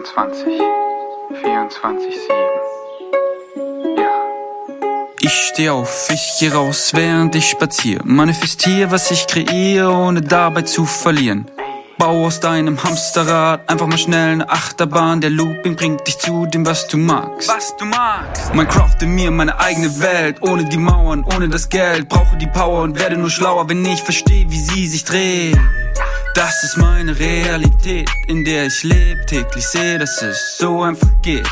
24, 24, 7. Ja. Ich steh auf, ich geh raus, während ich spazier. Manifestier, was ich kreiere, ohne dabei zu verlieren. Bau aus deinem Hamsterrad einfach mal schnell eine Achterbahn. Der Looping bringt dich zu dem, was du magst. Was du magst. Man crafte mir meine eigene Welt, ohne die Mauern, ohne das Geld. Brauche die Power und werde nur schlauer, wenn ich verstehe, wie sie sich dreht. Das ist meine Realität, in der ich lebe. Täglich sehe, dass es so einfach geht.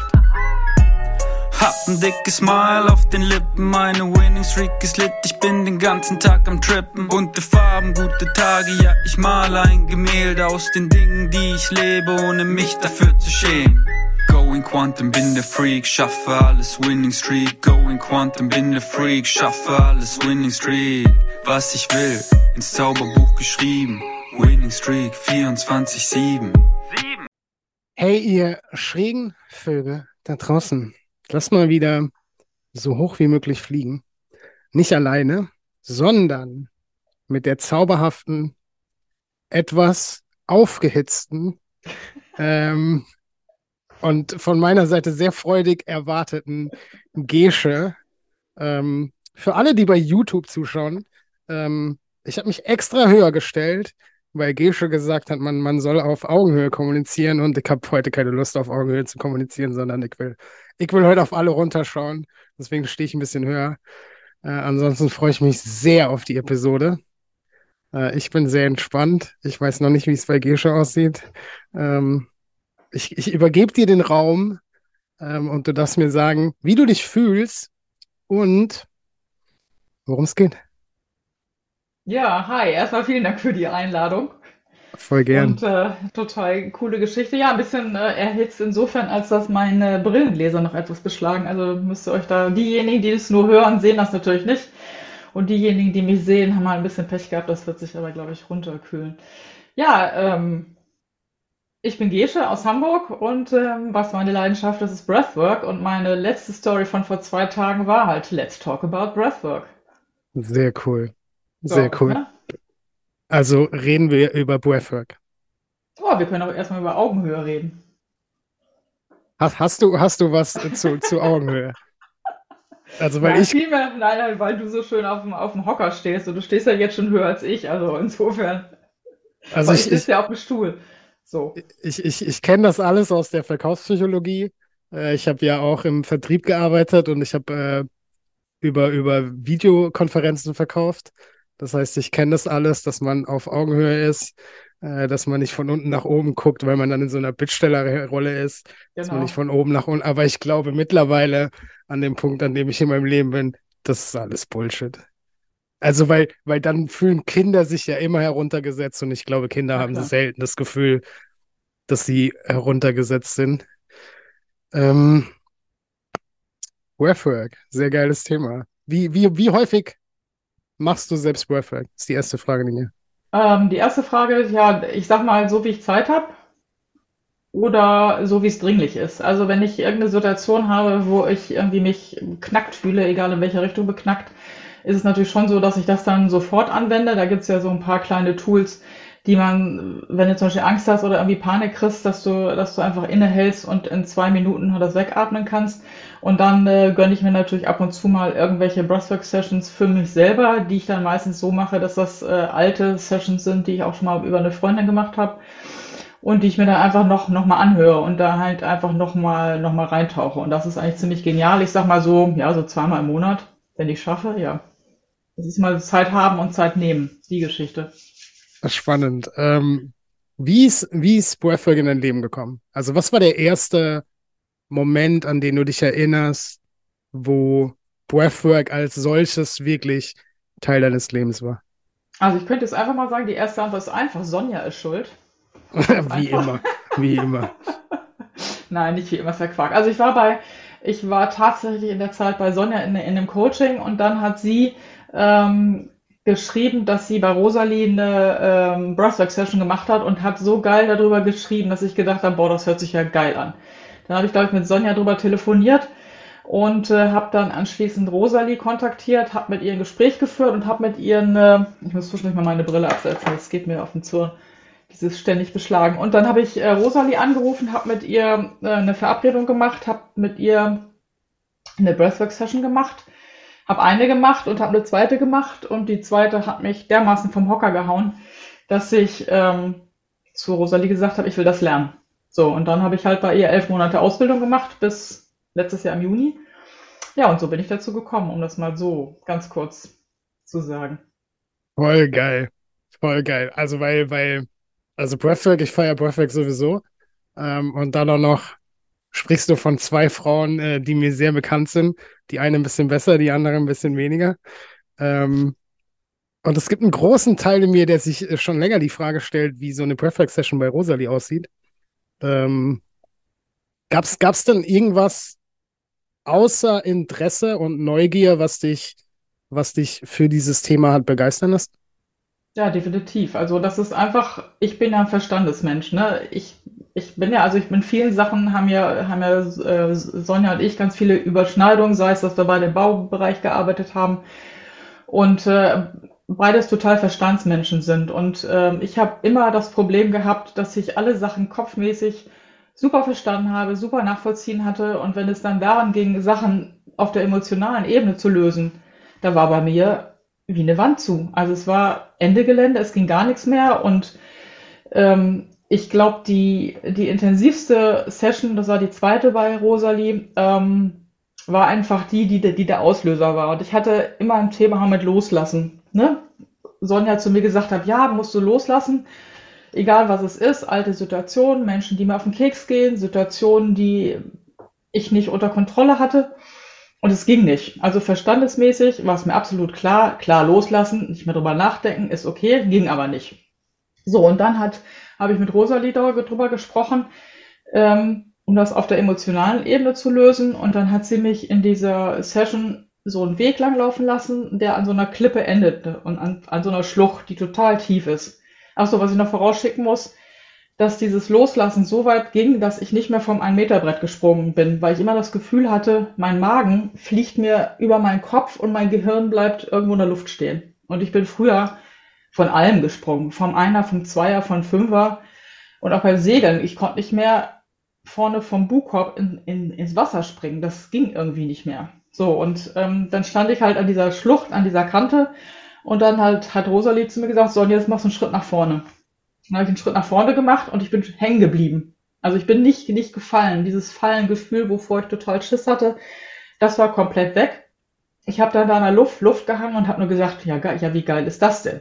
Hab ein dickes Smile auf den Lippen, meine Winning Streak ist lit, ich bin den ganzen Tag am Trippen. Bunte Farben, gute Tage, ja, ich male ein Gemälde aus den Dingen, die ich lebe, ohne mich dafür zu schämen. Going Quantum, bin der Freak, schaffe alles Winning Streak. Going Quantum, bin der Freak, schaffe alles Winning Streak. Was ich will, ins Zauberbuch geschrieben. Winning Streak 24-7. Hey, ihr schrägen Vögel da draußen, lasst mal wieder so hoch wie möglich fliegen. Nicht alleine, sondern mit der zauberhaften, etwas aufgehitzten ähm, und von meiner Seite sehr freudig erwarteten Gesche. Ähm, für alle, die bei YouTube zuschauen, ähm, ich habe mich extra höher gestellt, weil Gesche gesagt hat, man, man soll auf Augenhöhe kommunizieren und ich habe heute keine Lust auf Augenhöhe zu kommunizieren, sondern ich will, ich will heute auf alle runterschauen. Deswegen stehe ich ein bisschen höher. Äh, ansonsten freue ich mich sehr auf die Episode. Äh, ich bin sehr entspannt. Ich weiß noch nicht, wie es bei Gesche aussieht. Ähm, ich, ich übergebe dir den Raum ähm, und du darfst mir sagen, wie du dich fühlst und worum es geht. Ja, hi. Erstmal vielen Dank für die Einladung. Voll gern. Und äh, total coole Geschichte. Ja, ein bisschen äh, erhitzt insofern, als dass meine Brillengläser noch etwas beschlagen. Also müsst ihr euch da, diejenigen, die es nur hören, sehen das natürlich nicht. Und diejenigen, die mich sehen, haben mal ein bisschen Pech gehabt. Das wird sich aber, glaube ich, runterkühlen. Ja, ähm, ich bin Gesche aus Hamburg und ähm, was meine Leidenschaft ist, ist Breathwork. Und meine letzte Story von vor zwei Tagen war halt Let's Talk About Breathwork. Sehr cool. So, Sehr cool. ne? Also reden wir über Breathwork. Oh, wir können auch erstmal über Augenhöhe reden. Hast, hast du, hast du was zu, zu Augenhöhe? Also, weil Nein, ich, vielmehr, nein, nein, weil du so schön auf dem, auf dem Hocker stehst und du stehst ja jetzt schon höher als ich, also insofern. also ich, ich, sitze ja auf dem Stuhl. So. ich, ich, ich kenne das alles aus der Verkaufspsychologie. Äh, ich habe ja auch im Vertrieb gearbeitet und ich habe äh, über, über Videokonferenzen verkauft. Das heißt, ich kenne das alles, dass man auf Augenhöhe ist, äh, dass man nicht von unten nach oben guckt, weil man dann in so einer Bittstellerrolle ist, dass man Genau. nicht von oben nach unten. Aber ich glaube mittlerweile an dem Punkt, an dem ich in meinem Leben bin, das ist alles Bullshit. Also, weil, weil dann fühlen Kinder sich ja immer heruntergesetzt und ich glaube, Kinder Na haben selten das Gefühl, dass sie heruntergesetzt sind. Ähm, Breathwork, sehr geiles Thema. Wie, wie, wie häufig machst du selbst Breathwork? Ist die erste Frage, Dinge. Ähm, die erste Frage, ja, ich sag mal, so wie ich Zeit habe oder so wie es dringlich ist. Also wenn ich irgendeine Situation habe, wo ich irgendwie mich knackt fühle, egal in welche Richtung beknackt, ist es natürlich schon so, dass ich das dann sofort anwende. Da gibt's ja so ein paar kleine Tools, die man, wenn du zum Beispiel Angst hast oder irgendwie Panik kriegst, dass du, dass du einfach innehältst und in zwei Minuten das wegatmen kannst. Und dann äh, gönne ich mir natürlich ab und zu mal irgendwelche Breathwork-Sessions für mich selber, die ich dann meistens so mache, dass das äh, alte Sessions sind, die ich auch schon mal über eine Freundin gemacht habe und die ich mir dann einfach noch, noch mal anhöre und da halt einfach noch mal, noch mal reintauche. Und das ist eigentlich ziemlich genial. Ich sag mal so, ja, so zweimal im Monat, wenn ich schaffe, ja. Das ist mal Zeit haben und Zeit nehmen, die Geschichte. Spannend. Ähm, wie ist, wie ist Breathwork in dein Leben gekommen? Also, was war der erste Moment, an den du dich erinnerst, wo Breathwork als solches wirklich Teil deines Lebens war? Also ich könnte jetzt einfach mal sagen, die erste Antwort ist einfach, Sonja ist schuld. Wie immer, wie immer. Nein, nicht wie immer ist ja Quark. Also ich war bei, ich war tatsächlich in der Zeit bei Sonja in, in einem Coaching und dann hat sie ähm, geschrieben, dass sie bei Rosalie eine ähm, Breathwork-Session gemacht hat und hat so geil darüber geschrieben, dass ich gedacht habe, boah, das hört sich ja geil an. Dann habe ich, glaube ich, mit Sonja darüber telefoniert und äh, habe dann anschließend Rosalie kontaktiert, habe mit ihr ein Gespräch geführt und habe mit ihr eine, ich muss zwischendurch mal meine Brille absetzen, das geht mir auf den Zahn. dieses ständig beschlagen. Und dann habe ich äh, Rosalie angerufen, habe mit ihr äh, eine Verabredung gemacht, habe mit ihr eine Breathwork-Session gemacht, habe eine gemacht und habe eine zweite gemacht und die zweite hat mich dermaßen vom Hocker gehauen, dass ich ähm, zu Rosalie gesagt habe, ich will das lernen. So, und dann habe ich halt bei ihr elf Monate Ausbildung gemacht bis letztes Jahr im Juni. Ja, und so bin ich dazu gekommen, um das mal so ganz kurz zu sagen. Voll geil. Voll geil. Also, weil, weil, also Breathwork, ich feiere Breathwork sowieso. Ähm, und dann auch noch sprichst du von zwei Frauen, äh, die mir sehr bekannt sind. Die eine ein bisschen besser, die andere ein bisschen weniger. Ähm, und es gibt einen großen Teil in mir, der sich äh, schon länger die Frage stellt, wie so eine Breathwork-Session bei Rosalie aussieht. Ähm, gab's, gab's denn irgendwas außer Interesse und Neugier, was dich, was dich für dieses Thema hat begeistern lassen? Ja, definitiv. Also das ist einfach, ich bin ja ein Verstandesmensch, ne? Ich, ich bin ja, also ich bin vielen Sachen haben ja, haben ja äh, Sonja und ich ganz viele Überschneidungen, sei es, dass wir beide im Baubereich gearbeitet haben und äh, beides total Verstandsmenschen sind. Und äh, ich habe immer das Problem gehabt, dass ich alle Sachen kopfmäßig super verstanden habe, super nachvollziehen hatte und wenn es dann daran ging, Sachen auf der emotionalen Ebene zu lösen, da war bei mir wie eine Wand zu. Also es war Ende Gelände, es ging gar nichts mehr und ähm, ich glaube, die, die intensivste Session, das war die zweite bei Rosalie, ähm, war einfach die, die, die der Auslöser war. Und ich hatte immer ein Thema mit Loslassen. Ne? Sonja zu mir gesagt hat, ja, musst du loslassen, egal was es ist, alte Situationen, Menschen, die mir auf den Keks gehen, Situationen, die ich nicht unter Kontrolle hatte. Und es ging nicht. Also verstandesmäßig war es mir absolut klar, klar loslassen, nicht mehr drüber nachdenken, ist okay, ging aber nicht. So, und dann hat, habe ich mit Rosalie darüber gesprochen, ähm, um das auf der emotionalen Ebene zu lösen. Und dann hat sie mich in dieser Session so einen Weg lang laufen lassen, der an so einer Klippe endet und an, an so einer Schlucht, die total tief ist. Achso, was ich noch vorausschicken muss, dass dieses Loslassen so weit ging, dass ich nicht mehr vom Ein-Meter-Brett gesprungen bin, weil ich immer das Gefühl hatte, mein Magen fliegt mir über meinen Kopf und mein Gehirn bleibt irgendwo in der Luft stehen. Und ich bin früher von allem gesprungen, vom Einer, vom Zweier, vom Fünfer und auch beim Segeln. Ich konnte nicht mehr vorne vom Bugkorb in, in, ins Wasser springen. Das ging irgendwie nicht mehr. So, und ähm, dann stand ich halt an dieser Schlucht, an dieser Kante und dann halt hat Rosalie zu mir gesagt, so, und jetzt machst du einen Schritt nach vorne. Dann habe ich einen Schritt nach vorne gemacht und ich bin hängen geblieben. Also ich bin nicht, nicht gefallen. Dieses Fallengefühl, wovor ich total Schiss hatte, das war komplett weg. Ich habe dann da in der Luft, Luft gehangen und habe nur gesagt, ja, ja, wie geil ist das denn?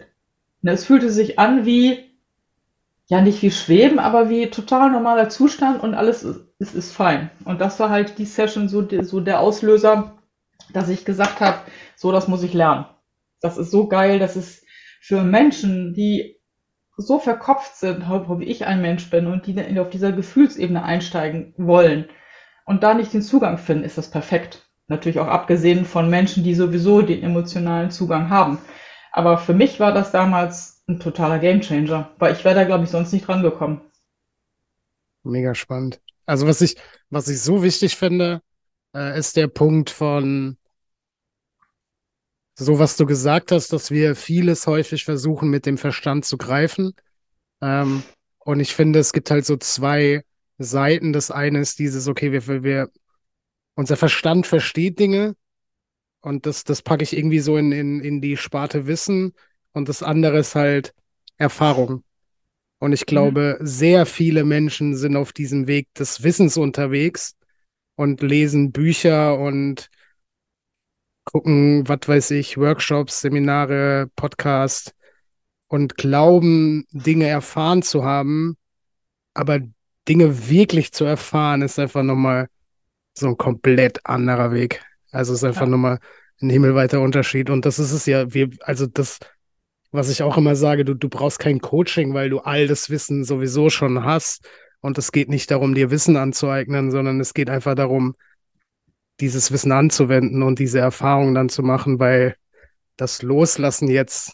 Und es fühlte sich an wie, ja, nicht wie Schweben, aber wie total normaler Zustand und alles ist, ist, ist fein. Und das war halt die Session, so, so der Auslöser, dass ich gesagt habe, so, das muss ich lernen. Das ist so geil, das ist für Menschen, die so verkopft sind, wie ich ein Mensch bin und die auf dieser Gefühlsebene einsteigen wollen und da nicht den Zugang finden, ist das perfekt. Natürlich auch abgesehen von Menschen, die sowieso den emotionalen Zugang haben. Aber für mich war das damals ein totaler Gamechanger, weil ich wäre da, glaube ich, sonst nicht rangekommen. Mega spannend. Also was ich, was ich so wichtig finde, äh, ist der Punkt von so was du gesagt hast, dass wir vieles häufig versuchen, mit dem Verstand zu greifen. Ähm, und ich finde, es gibt halt so zwei Seiten. Das eine ist dieses, okay, wir, wir, unser Verstand versteht Dinge und das, das packe ich irgendwie so in, in, in die Sparte Wissen und das andere ist halt Erfahrung. Und ich mhm. glaube, mhm. sehr viele Menschen sind auf diesem Weg des Wissens unterwegs und lesen Bücher und gucken, was weiß ich, Workshops, Seminare, Podcast und glauben, Dinge erfahren zu haben, aber Dinge wirklich zu erfahren, ist einfach nochmal so ein komplett anderer Weg. Also es ist einfach ja. nochmal ein himmelweiter Unterschied. Und das ist es ja, wir, also das, was ich auch immer sage, du, du brauchst kein Coaching, weil du all das Wissen sowieso schon hast. Und es geht nicht darum, dir Wissen anzueignen, sondern es geht einfach darum, dieses Wissen anzuwenden und diese Erfahrung dann zu machen, weil das Loslassen jetzt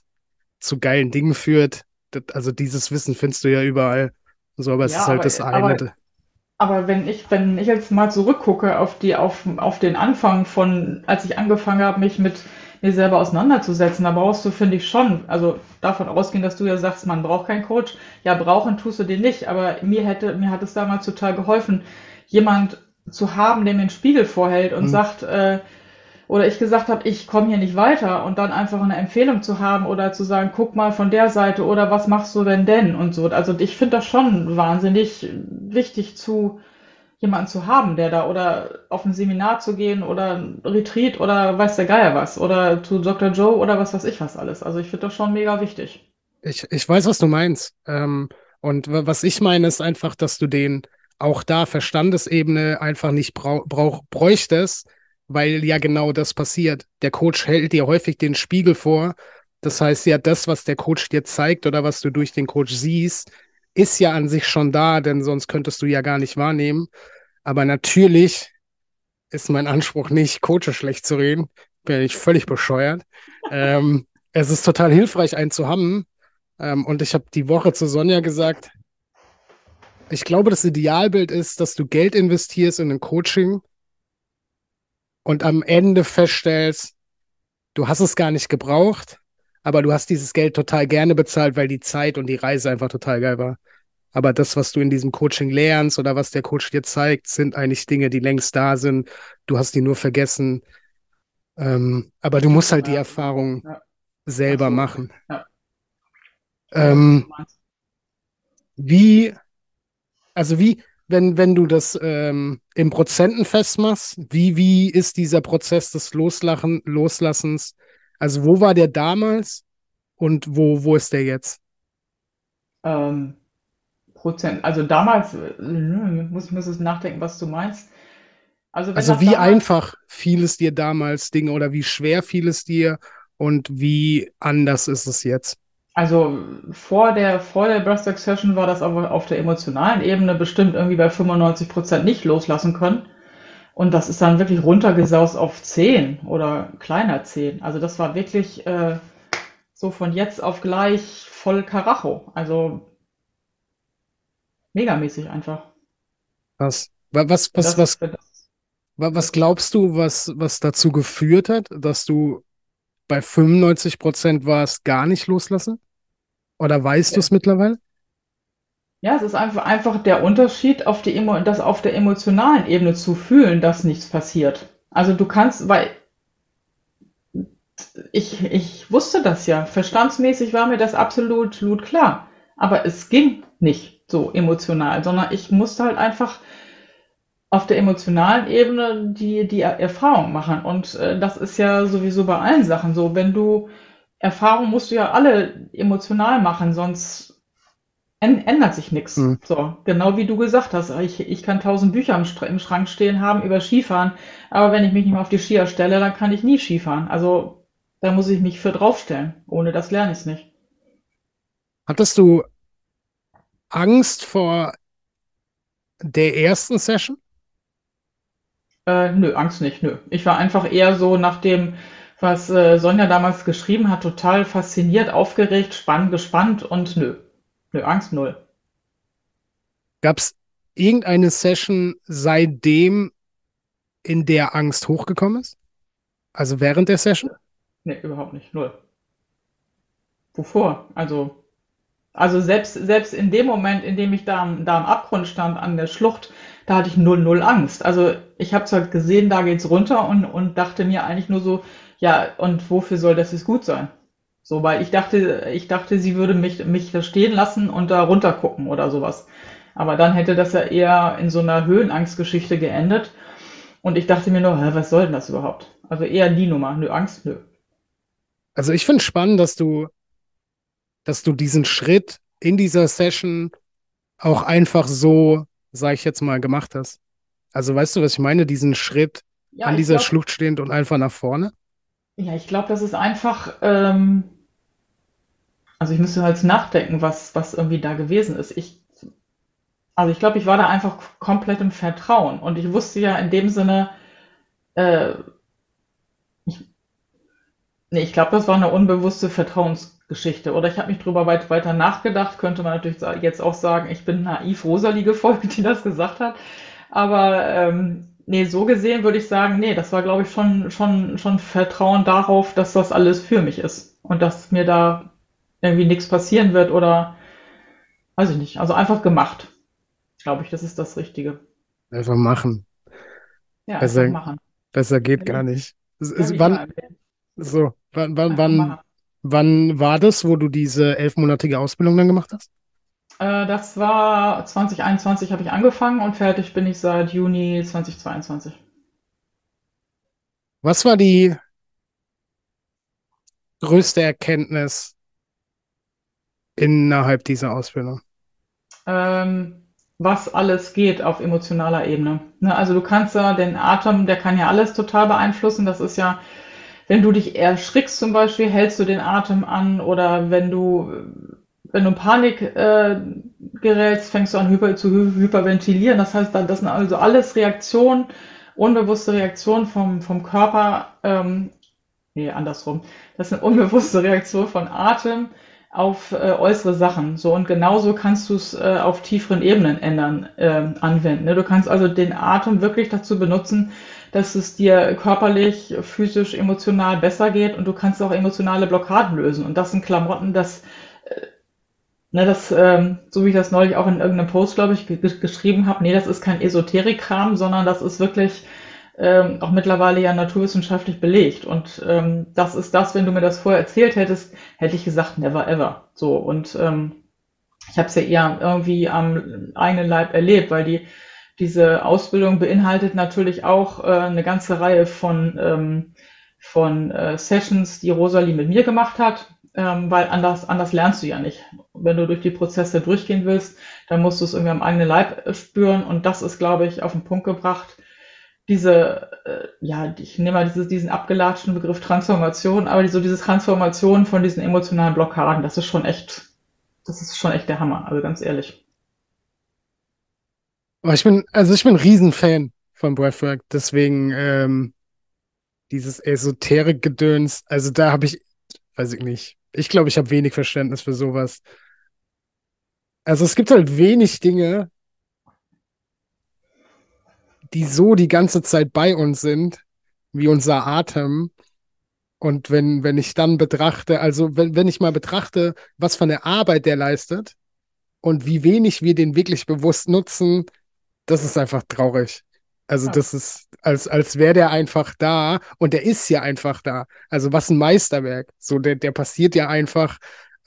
zu geilen Dingen führt. Das, also dieses Wissen findest du ja überall. So, aber es ja, ist halt aber, das eine. Aber, wenn ich, wenn ich jetzt mal zurückgucke auf die, auf, auf den Anfang von, als ich angefangen habe, mich mit, mir selber auseinanderzusetzen. Da brauchst du, finde ich, schon, also davon ausgehen, dass du ja sagst, man braucht keinen Coach. Ja, brauchen tust du den nicht, aber mir hätte, mir hat es damals total geholfen, jemand zu haben, der mir einen Spiegel vorhält und mhm. sagt, äh, oder ich gesagt habe, ich komme hier nicht weiter und dann einfach eine Empfehlung zu haben oder zu sagen, guck mal von der Seite oder was machst du denn denn und so. Also ich finde das schon wahnsinnig wichtig zu jemanden zu haben, der da oder auf ein Seminar zu gehen oder ein Retreat oder weiß der Geier was oder zu Dr. Joe oder was weiß ich was alles. Also ich finde das schon mega wichtig. Ich, ich weiß, was du meinst. Ähm, und was ich meine, ist einfach, dass du den auch da Verstandesebene einfach nicht brauch, brauch, bräuchtest, weil ja genau das passiert. Der Coach hält dir häufig den Spiegel vor. Das heißt ja, das, was der Coach dir zeigt oder was du durch den Coach siehst, ist ja an sich schon da, denn sonst könntest du ja gar nicht wahrnehmen. Aber natürlich ist mein Anspruch nicht, Coaches schlecht zu reden. Bin ich völlig bescheuert. ähm, es ist total hilfreich, einen zu haben. Ähm, und ich habe die Woche zu Sonja gesagt, ich glaube, das Idealbild ist, dass du Geld investierst in ein Coaching und am Ende feststellst, du hast es gar nicht gebraucht, aber du hast dieses Geld total gerne bezahlt, weil die Zeit und die Reise einfach total geil war. Aber das, was du in diesem Coaching lernst oder was der Coach dir zeigt, sind eigentlich Dinge, die längst da sind. Du hast die nur vergessen. Ähm, aber du musst halt die Erfahrung ja. selber machen. Ja. Ähm, wie, also wie, wenn, wenn du das ähm, in Prozenten festmachst, wie, wie ist dieser Prozess des Loslachen, Loslassens? Also wo war der damals und wo, wo ist der jetzt? Ähm, Prozent, also damals, äh, muss ich muss es nachdenken, was du meinst. Also, also wie damals, einfach fiel es dir damals Dinge oder wie schwer fiel es dir und wie anders ist es jetzt? Also vor der, vor der Breast Session war das aber auf der emotionalen Ebene bestimmt irgendwie bei 95 Prozent nicht loslassen können. Und das ist dann wirklich runtergesaust auf 10 oder kleiner 10. Also das war wirklich äh, so von jetzt auf gleich voll Karacho. Also megamäßig einfach. Was, was, was, was, was, was glaubst du, was, was dazu geführt hat, dass du bei 95 Prozent war es gar nicht loslassen? Oder weißt ja. du es mittlerweile? Ja, es ist einfach, einfach der Unterschied, auf die Emo das auf der emotionalen Ebene zu fühlen, dass nichts passiert. Also du kannst, weil ich, ich wusste das ja. Verstandsmäßig war mir das absolut, absolut klar. Aber es ging nicht so emotional, sondern ich musste halt einfach auf der emotionalen Ebene die, die Erfahrung machen. Und äh, das ist ja sowieso bei allen Sachen so. Wenn du Erfahrung musst du ja alle emotional machen, sonst ändert sich nichts. Mhm. So, genau wie du gesagt hast. Ich, ich kann tausend Bücher im, im, Schrank stehen haben über Skifahren, aber wenn ich mich nicht mehr auf die Skier stelle, dann kann ich nie Skifahren. Also da muss ich mich für draufstellen. Ohne das lerne ich es nicht. Hattest du Angst vor der ersten Session? Äh, nö, Angst nicht, nö. Ich war einfach eher so nach dem, was äh, Sonja damals geschrieben hat, total fasziniert, aufgeregt, spannend, gespannt und nö. Nö, Angst null. Gab es irgendeine Session seitdem, in der Angst hochgekommen ist? Also während der Session? Nee, überhaupt nicht. Null. Wovor? Also, also selbst, selbst in dem Moment, in dem ich da, da am Abgrund stand, an der Schlucht, da hatte ich null, null Angst. Also ich habe zwar gesehen, da geht's runter und, und dachte mir eigentlich nur so, ja, und wofür soll das jetzt gut sein? So, weil ich dachte, ich dachte, sie würde mich, mich da stehen lassen und da runter gucken oder sowas. Aber dann hätte das ja eher in so einer Höhenangstgeschichte geendet. Und ich dachte mir nur, hä, was soll denn das überhaupt? Also eher die Nummer. Nö, Angst, nö. Also ich finde spannend, dass du, dass du diesen Schritt in dieser Session auch einfach so sag ich jetzt mal, gemacht hast. Also weißt du, was ich meine? Diesen Schritt ja, an dieser glaub, Schlucht stehend und einfach nach vorne? Ja, ich glaube, das ist einfach, ähm, also ich müsste halt nachdenken, was, was irgendwie da gewesen ist. Ich, also ich glaube, ich war da einfach komplett im Vertrauen und ich wusste ja in dem Sinne, äh, ich, nee, ich glaube, das war eine unbewusste Vertrauens, Geschichte. Oder ich habe mich drüber weit, weiter nachgedacht, könnte man natürlich jetzt auch sagen, ich bin naiv Rosalie gefolgt, die das gesagt hat. Aber ähm, nee, so gesehen würde ich sagen, nee, das war, glaube ich, schon, schon, schon Vertrauen darauf, dass das alles für mich ist und dass mir da irgendwie nichts passieren wird oder weiß ich nicht. Also einfach gemacht. Glaube ich, das ist das Richtige. Einfach machen. Ja, Besser, einfach machen. besser geht Ja, gar nicht. Es- Ja, wann, so, wann, wann, wann. Wann war das, wo du diese elfmonatige Ausbildung dann gemacht hast? Äh, das war 2021 habe ich angefangen und fertig bin ich seit Juni 2022. Was war die größte Erkenntnis innerhalb dieser Ausbildung? ähm, was alles geht auf emotionaler Ebene. Ne, also du kannst ja den Atem, der kann ja alles total beeinflussen. Das ist ja, wenn du dich erschrickst zum Beispiel, hältst du den Atem an oder wenn du, wenn du in Panik äh, gerätst, fängst du an hyper, zu hy hyperventilieren. Das heißt, das sind also alles Reaktionen, unbewusste Reaktionen vom, vom Körper, ähm, nee, andersrum. Das sind unbewusste Reaktionen von Atem auf äh, äußere Sachen. So und genauso kannst du es äh, auf tieferen Ebenen ändern, ähm, anwenden. Ne? Du kannst also den Atem wirklich dazu benutzen, dass es dir körperlich, physisch, emotional besser geht und du kannst auch emotionale Blockaden lösen. Und das sind Klamotten, das, äh, ne, das, ähm, so wie ich das neulich auch in irgendeinem Post, glaube ich, ge geschrieben habe, nee, das ist kein Esoterik-Kram, sondern das ist wirklich ähm, auch mittlerweile ja naturwissenschaftlich belegt. Und ähm, das ist das, wenn du mir das vorher erzählt hättest, hätte ich gesagt, never ever. So, und ähm, ich habe es ja eher irgendwie am eigenen Leib erlebt, weil die diese Ausbildung beinhaltet natürlich auch äh, eine ganze Reihe von, ähm, von äh, Sessions, die Rosalie mit mir gemacht hat, ähm, weil anders, anders lernst du ja nicht. Wenn du durch die Prozesse durchgehen willst, dann musst du es irgendwie am eigenen Leib äh, spüren und das ist, glaube ich, auf den Punkt gebracht, diese, äh, ja, ich nehme mal dieses, diesen abgelatschten Begriff Transformation, aber so diese Transformation von diesen emotionalen Blockaden, das ist schon echt, das ist schon echt der Hammer, also ganz ehrlich. Aber ich bin, also ich bin ein Riesenfan von Breathwork, deswegen ähm, dieses Esoterik-Gedöns, also da habe ich, weiß ich nicht, ich glaube, ich habe wenig Verständnis für sowas. Also es gibt halt wenig Dinge, die so die ganze Zeit bei uns sind, wie unser Atem. Und wenn, wenn ich dann betrachte, also wenn, wenn ich mal betrachte, was für eine Arbeit der leistet und wie wenig wir den wirklich bewusst nutzen, das ist einfach traurig. Also das ist, als, als wäre der einfach da und der ist ja einfach da. Also was ein Meisterwerk. So, der, der passiert ja einfach.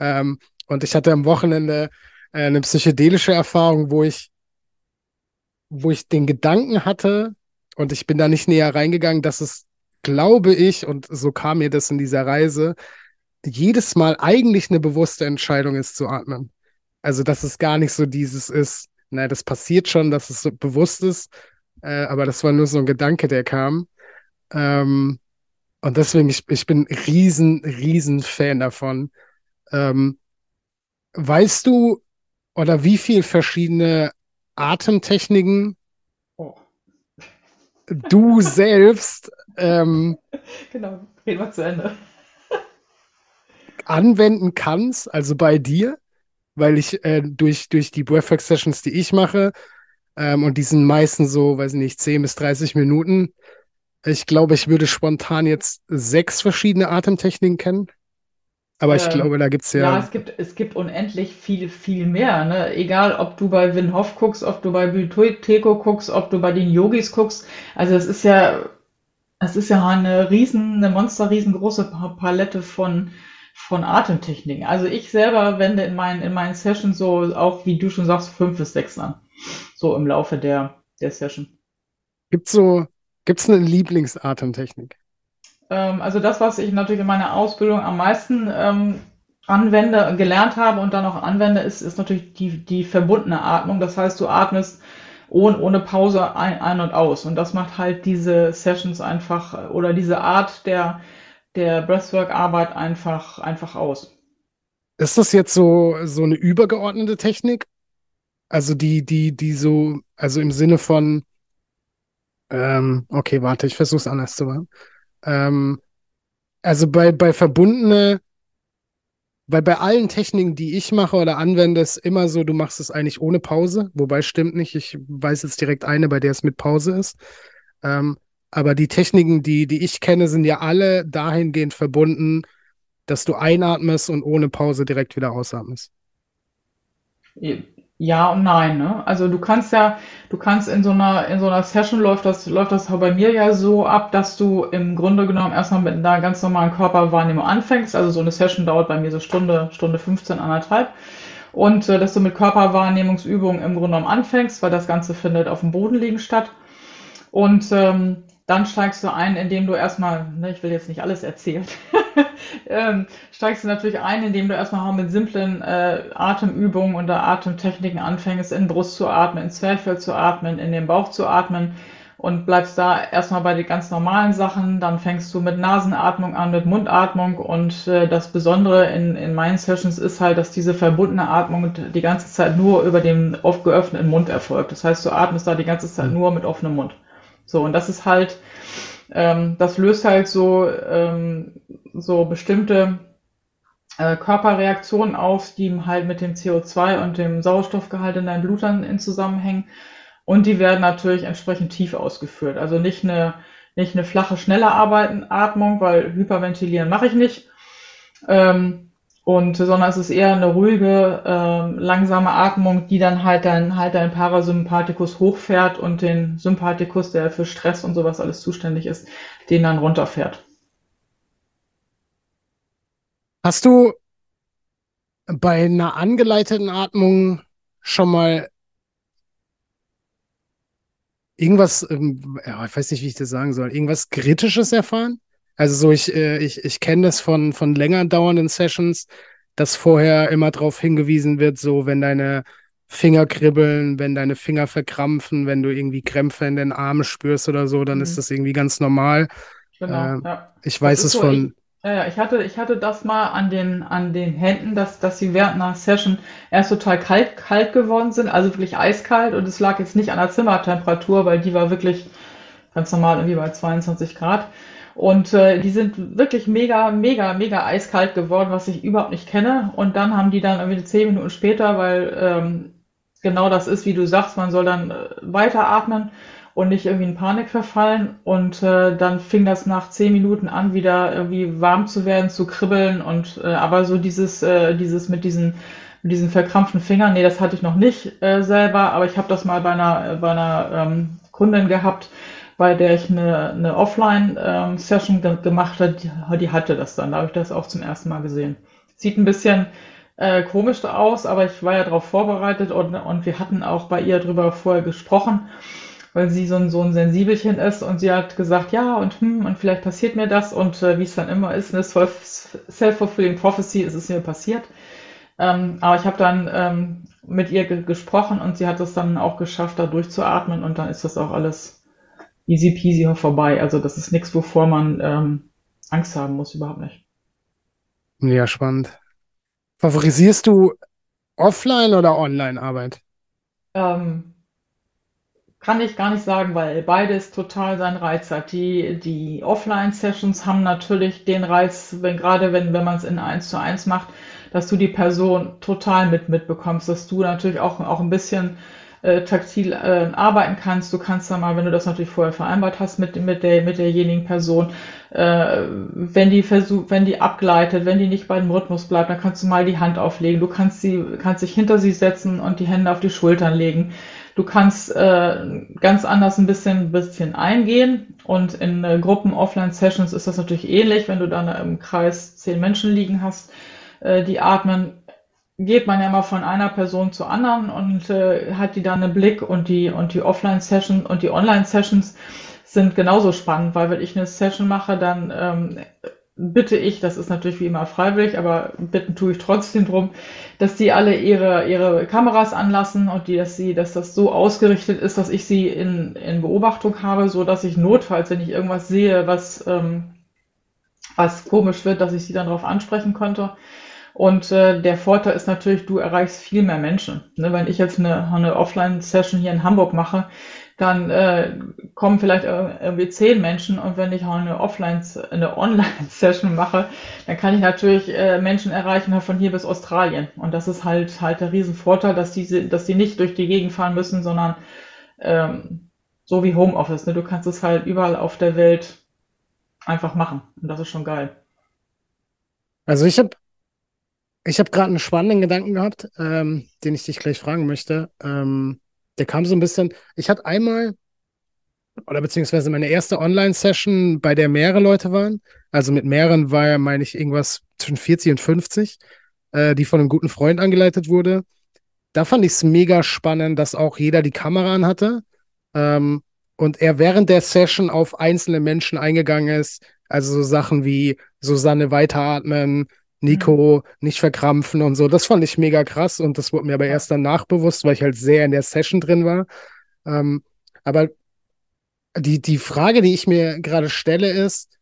Ähm, und ich hatte am Wochenende äh, eine psychedelische Erfahrung, wo ich, wo ich den Gedanken hatte, und ich bin da nicht näher reingegangen, dass es, glaube ich, und so kam mir das in dieser Reise, jedes Mal eigentlich eine bewusste Entscheidung ist zu atmen. Also, dass es gar nicht so dieses ist, na, das passiert schon, dass es so bewusst ist, äh, aber das war nur so ein Gedanke, der kam. Ähm, und deswegen, ich, ich bin riesen, riesen Fan davon. Ähm, weißt du, oder wie viel verschiedene Atemtechniken Oh. du selbst ähm, Genau, reden wir zu Ende. anwenden kannst, also bei dir, weil ich äh, durch, durch die Breathwork-Sessions, die ich mache, ähm, und die sind meistens so, weiß ich nicht, 10 bis 30 Minuten, ich glaube, ich würde spontan jetzt sechs verschiedene Atemtechniken kennen. Aber ich Ähm, glaube, da gibt es Ja, ja. es gibt, es gibt unendlich viel, viel mehr, ne? Egal, ob du bei Wim Hof guckst, ob du bei Buteyko guckst, ob du bei den Yogis guckst. Also es ist ja, es ist ja eine riesen, eine monster riesengroße Pa- Palette von, von Atemtechniken. Also ich selber wende in meinen, in meinen Sessions so auch, wie du schon sagst, fünf bis sechs an. So im Laufe der, der Session. Gibt so, gibt's eine Lieblingsatemtechnik? Ähm, also das, was ich natürlich in meiner Ausbildung am meisten ähm, anwende, gelernt habe und dann auch anwende, ist, ist natürlich die, die verbundene Atmung. Das heißt, du atmest ohne, ohne Pause ein, ein und aus. Und das macht halt diese Sessions einfach oder diese Art der, der Breathwork-Arbeit einfach, einfach aus. Ist das jetzt so, so eine übergeordnete Technik? Also die, die, die so, also im Sinne von, ähm, okay, warte, ich versuche es anders zu machen. Ähm, also bei, bei verbundene, weil bei allen Techniken, die ich mache oder anwende, ist immer so, du machst es eigentlich ohne Pause, wobei stimmt nicht, ich weiß jetzt direkt eine, bei der es mit Pause ist. Ähm, aber die Techniken, die, die ich kenne, sind ja alle dahingehend verbunden, dass du einatmest und ohne Pause direkt wieder ausatmest. Ja und nein, ne? Also du kannst ja, du kannst in so einer, in so einer Session läuft das, läuft das bei mir ja so ab, dass du im Grunde genommen erstmal mit einer ganz normalen Körperwahrnehmung anfängst. Also so eine Session dauert bei mir so Stunde, Stunde 15, anderthalb. Und äh, dass du mit Körperwahrnehmungsübungen im Grunde genommen anfängst, weil das Ganze findet auf dem Boden liegen statt. Und ähm, dann steigst du ein, indem du erstmal, ne, ich will jetzt nicht alles erzählen, ähm, steigst du natürlich ein, indem du erstmal mit simplen äh, Atemübungen oder Atemtechniken anfängst, in Brust zu atmen, ins Zwerchfell zu atmen, in den Bauch zu atmen und bleibst da erstmal bei den ganz normalen Sachen. Dann fängst du mit Nasenatmung an, mit Mundatmung und äh, das Besondere in, in meinen Sessions ist halt, dass diese verbundene Atmung die ganze Zeit nur über den oft geöffneten Mund erfolgt. Das heißt, du atmest da die ganze Zeit mhm. nur mit offenem Mund. So, und das ist halt, ähm, das löst halt so, ähm, so bestimmte äh, Körperreaktionen auf, die halt mit dem CO2 und dem Sauerstoffgehalt in deinem Blut dann in Zusammenhängen. Und die werden natürlich entsprechend tief ausgeführt. Also nicht eine, nicht eine flache, schnelle Arbeiten, Atmung, weil hyperventilieren mache ich nicht. Ähm, und sondern es ist eher eine ruhige, äh, langsame Atmung, die dann halt dann halt dein Parasympathikus hochfährt und den Sympathikus, der für Stress und sowas alles zuständig ist, den dann runterfährt. Hast du bei einer angeleiteten Atmung schon mal irgendwas, ähm, ja, ich weiß nicht, wie ich das sagen soll, irgendwas Kritisches erfahren? Also so, ich, äh, ich, ich kenne das von, von länger dauernden Sessions, dass vorher immer darauf hingewiesen wird, so wenn deine Finger kribbeln, wenn deine Finger verkrampfen, wenn du irgendwie Krämpfe in den Armen spürst oder so, dann mhm. ist das irgendwie ganz normal. Genau, äh, ja. Ich weiß es so, von. Ich, ja, ich hatte, ich hatte das mal an den, an den Händen, dass, dass sie während einer Session erst total kalt, kalt geworden sind, also wirklich eiskalt und es lag jetzt nicht an der Zimmertemperatur, weil die war wirklich ganz normal irgendwie bei 22 Grad. Und äh, die sind wirklich mega, mega, mega eiskalt geworden, was ich überhaupt nicht kenne. Und dann haben die dann irgendwie zehn Minuten später, weil ähm, genau das ist, wie du sagst, man soll dann äh, weiteratmen und nicht irgendwie in Panik verfallen. Und äh, dann fing das nach zehn Minuten an, wieder irgendwie warm zu werden, zu kribbeln. Und äh, aber so dieses, äh, dieses mit diesen mit diesen verkrampften Fingern, nee, das hatte ich noch nicht äh, selber, aber ich habe das mal bei einer, bei einer ähm, Kundin gehabt, bei der ich eine, eine Offline-Session ähm, ge gemacht habe, die, die, hatte das dann. Da habe ich das auch zum ersten Mal gesehen. Sieht ein bisschen äh, komisch aus, aber ich war ja darauf vorbereitet und, und wir hatten auch bei ihr drüber vorher gesprochen, weil sie so ein, so ein Sensibelchen ist und sie hat gesagt, ja und hm, und vielleicht passiert mir das und äh, wie es dann immer ist, eine self-fulfilling prophecy ist es mir passiert. Ähm, aber ich habe dann ähm, mit ihr ge gesprochen und sie hat es dann auch geschafft, da durchzuatmen und dann ist das auch alles easy peasy vorbei. Also das ist nichts, wovor man ähm, Angst haben muss, überhaupt nicht. Ja, spannend. Favorisierst du Offline- oder Online-Arbeit? Ähm, kann ich gar nicht sagen, weil beides total seinen Reiz hat. Die, die Offline-Sessions haben natürlich den Reiz, wenn gerade wenn, wenn man es in eins zu eins macht, dass du die Person total mit mitbekommst, dass du natürlich auch, auch ein bisschen äh, taktil äh, arbeiten kannst. Du kannst dann mal, wenn du das natürlich vorher vereinbart hast mit, mit, der, mit derjenigen Person, äh, wenn die versucht, wenn die abgleitet, wenn die nicht bei dem Rhythmus bleibt, dann kannst du mal die Hand auflegen. Du kannst sie, kannst dich hinter sie setzen und die Hände auf die Schultern legen. Du kannst äh, ganz anders ein bisschen, bisschen eingehen und in äh, Gruppen Offline-Sessions ist das natürlich ähnlich, wenn du dann im Kreis zehn Menschen liegen hast, äh, die atmen geht man ja mal von einer Person zur anderen und äh, hat die dann einen Blick und die und die Offline-Session und die Online-Sessions sind genauso spannend, weil wenn ich eine Session mache, dann ähm, bitte ich, das ist natürlich wie immer freiwillig, aber bitten tue ich trotzdem drum, dass die alle ihre, ihre Kameras anlassen und die, dass sie, dass das so ausgerichtet ist, dass ich sie in, in Beobachtung habe, so dass ich notfalls, wenn ich irgendwas sehe, was, ähm, was komisch wird, dass ich sie dann darauf ansprechen konnte. Und äh, der Vorteil ist natürlich, du erreichst viel mehr Menschen. Ne? Wenn ich jetzt eine, eine Offline-Session hier in Hamburg mache, dann äh, kommen vielleicht irgendwie zehn Menschen und wenn ich eine Offline, eine Online-Session mache, dann kann ich natürlich äh, Menschen erreichen von hier bis Australien. Und das ist halt halt der Riesenvorteil, dass diese, dass die nicht durch die Gegend fahren müssen, sondern ähm, so wie Homeoffice. Ne? Du kannst es halt überall auf der Welt einfach machen. Und das ist schon geil. Also ich habe ich hab gerade einen spannenden Gedanken gehabt, ähm, den ich dich gleich fragen möchte. Ähm, der kam so ein bisschen. Ich hatte einmal, oder beziehungsweise meine erste Online-Session, bei der mehrere Leute waren. Also mit mehreren war ja, meine ich, irgendwas zwischen 40 und 50, äh, die von einem guten Freund angeleitet wurde. Da fand ich es mega spannend, dass auch jeder die Kamera an hatte. Ähm, und er während der Session auf einzelne Menschen eingegangen ist. Also so Sachen wie Susanne weiteratmen, Nico mhm. nicht verkrampfen und so. Das fand ich mega krass und das wurde mir aber erst danach bewusst, weil ich halt sehr in der Session drin war. Ähm, aber die, die Frage, die ich mir gerade stelle, ist,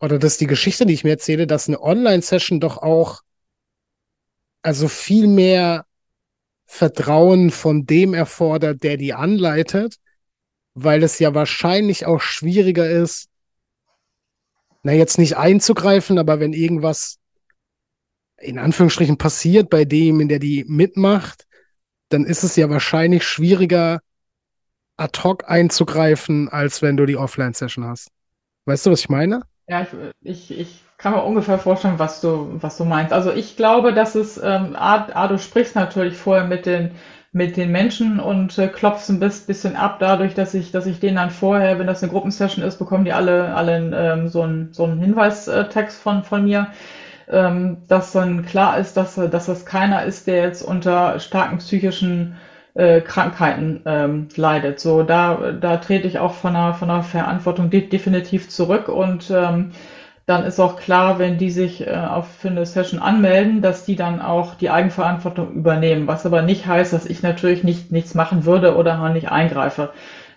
oder das ist die Geschichte, die ich mir erzähle, dass eine Online-Session doch auch also viel mehr Vertrauen von dem erfordert, der die anleitet, weil es ja wahrscheinlich auch schwieriger ist, na jetzt nicht einzugreifen, aber wenn irgendwas in Anführungsstrichen passiert bei dem, in der die mitmacht, dann ist es ja wahrscheinlich schwieriger, ad hoc einzugreifen, als wenn du die Offline-Session hast. Weißt du, was ich meine? Ja, ich, ich, ich kann mir ungefähr vorstellen, was du, was du meinst. Also ich glaube, dass es, ähm, A, A, du sprichst natürlich vorher mit den mit den Menschen und äh, klopfst ein bisschen ab, dadurch, dass ich, dass ich denen dann vorher, wenn das eine Gruppensession ist, bekommen die alle, alle ähm, so einen so einen Hinweistext von, von mir, dass dann klar ist, dass, dass das keiner ist, der jetzt unter starken psychischen äh, Krankheiten ähm, leidet. So, da, da trete ich auch von einer, von einer Verantwortung de definitiv zurück und ähm, dann ist auch klar, wenn die sich äh, auf, für eine Session anmelden, dass die dann auch die Eigenverantwortung übernehmen. Was aber nicht heißt, dass ich natürlich nicht, nichts machen würde oder nicht eingreife.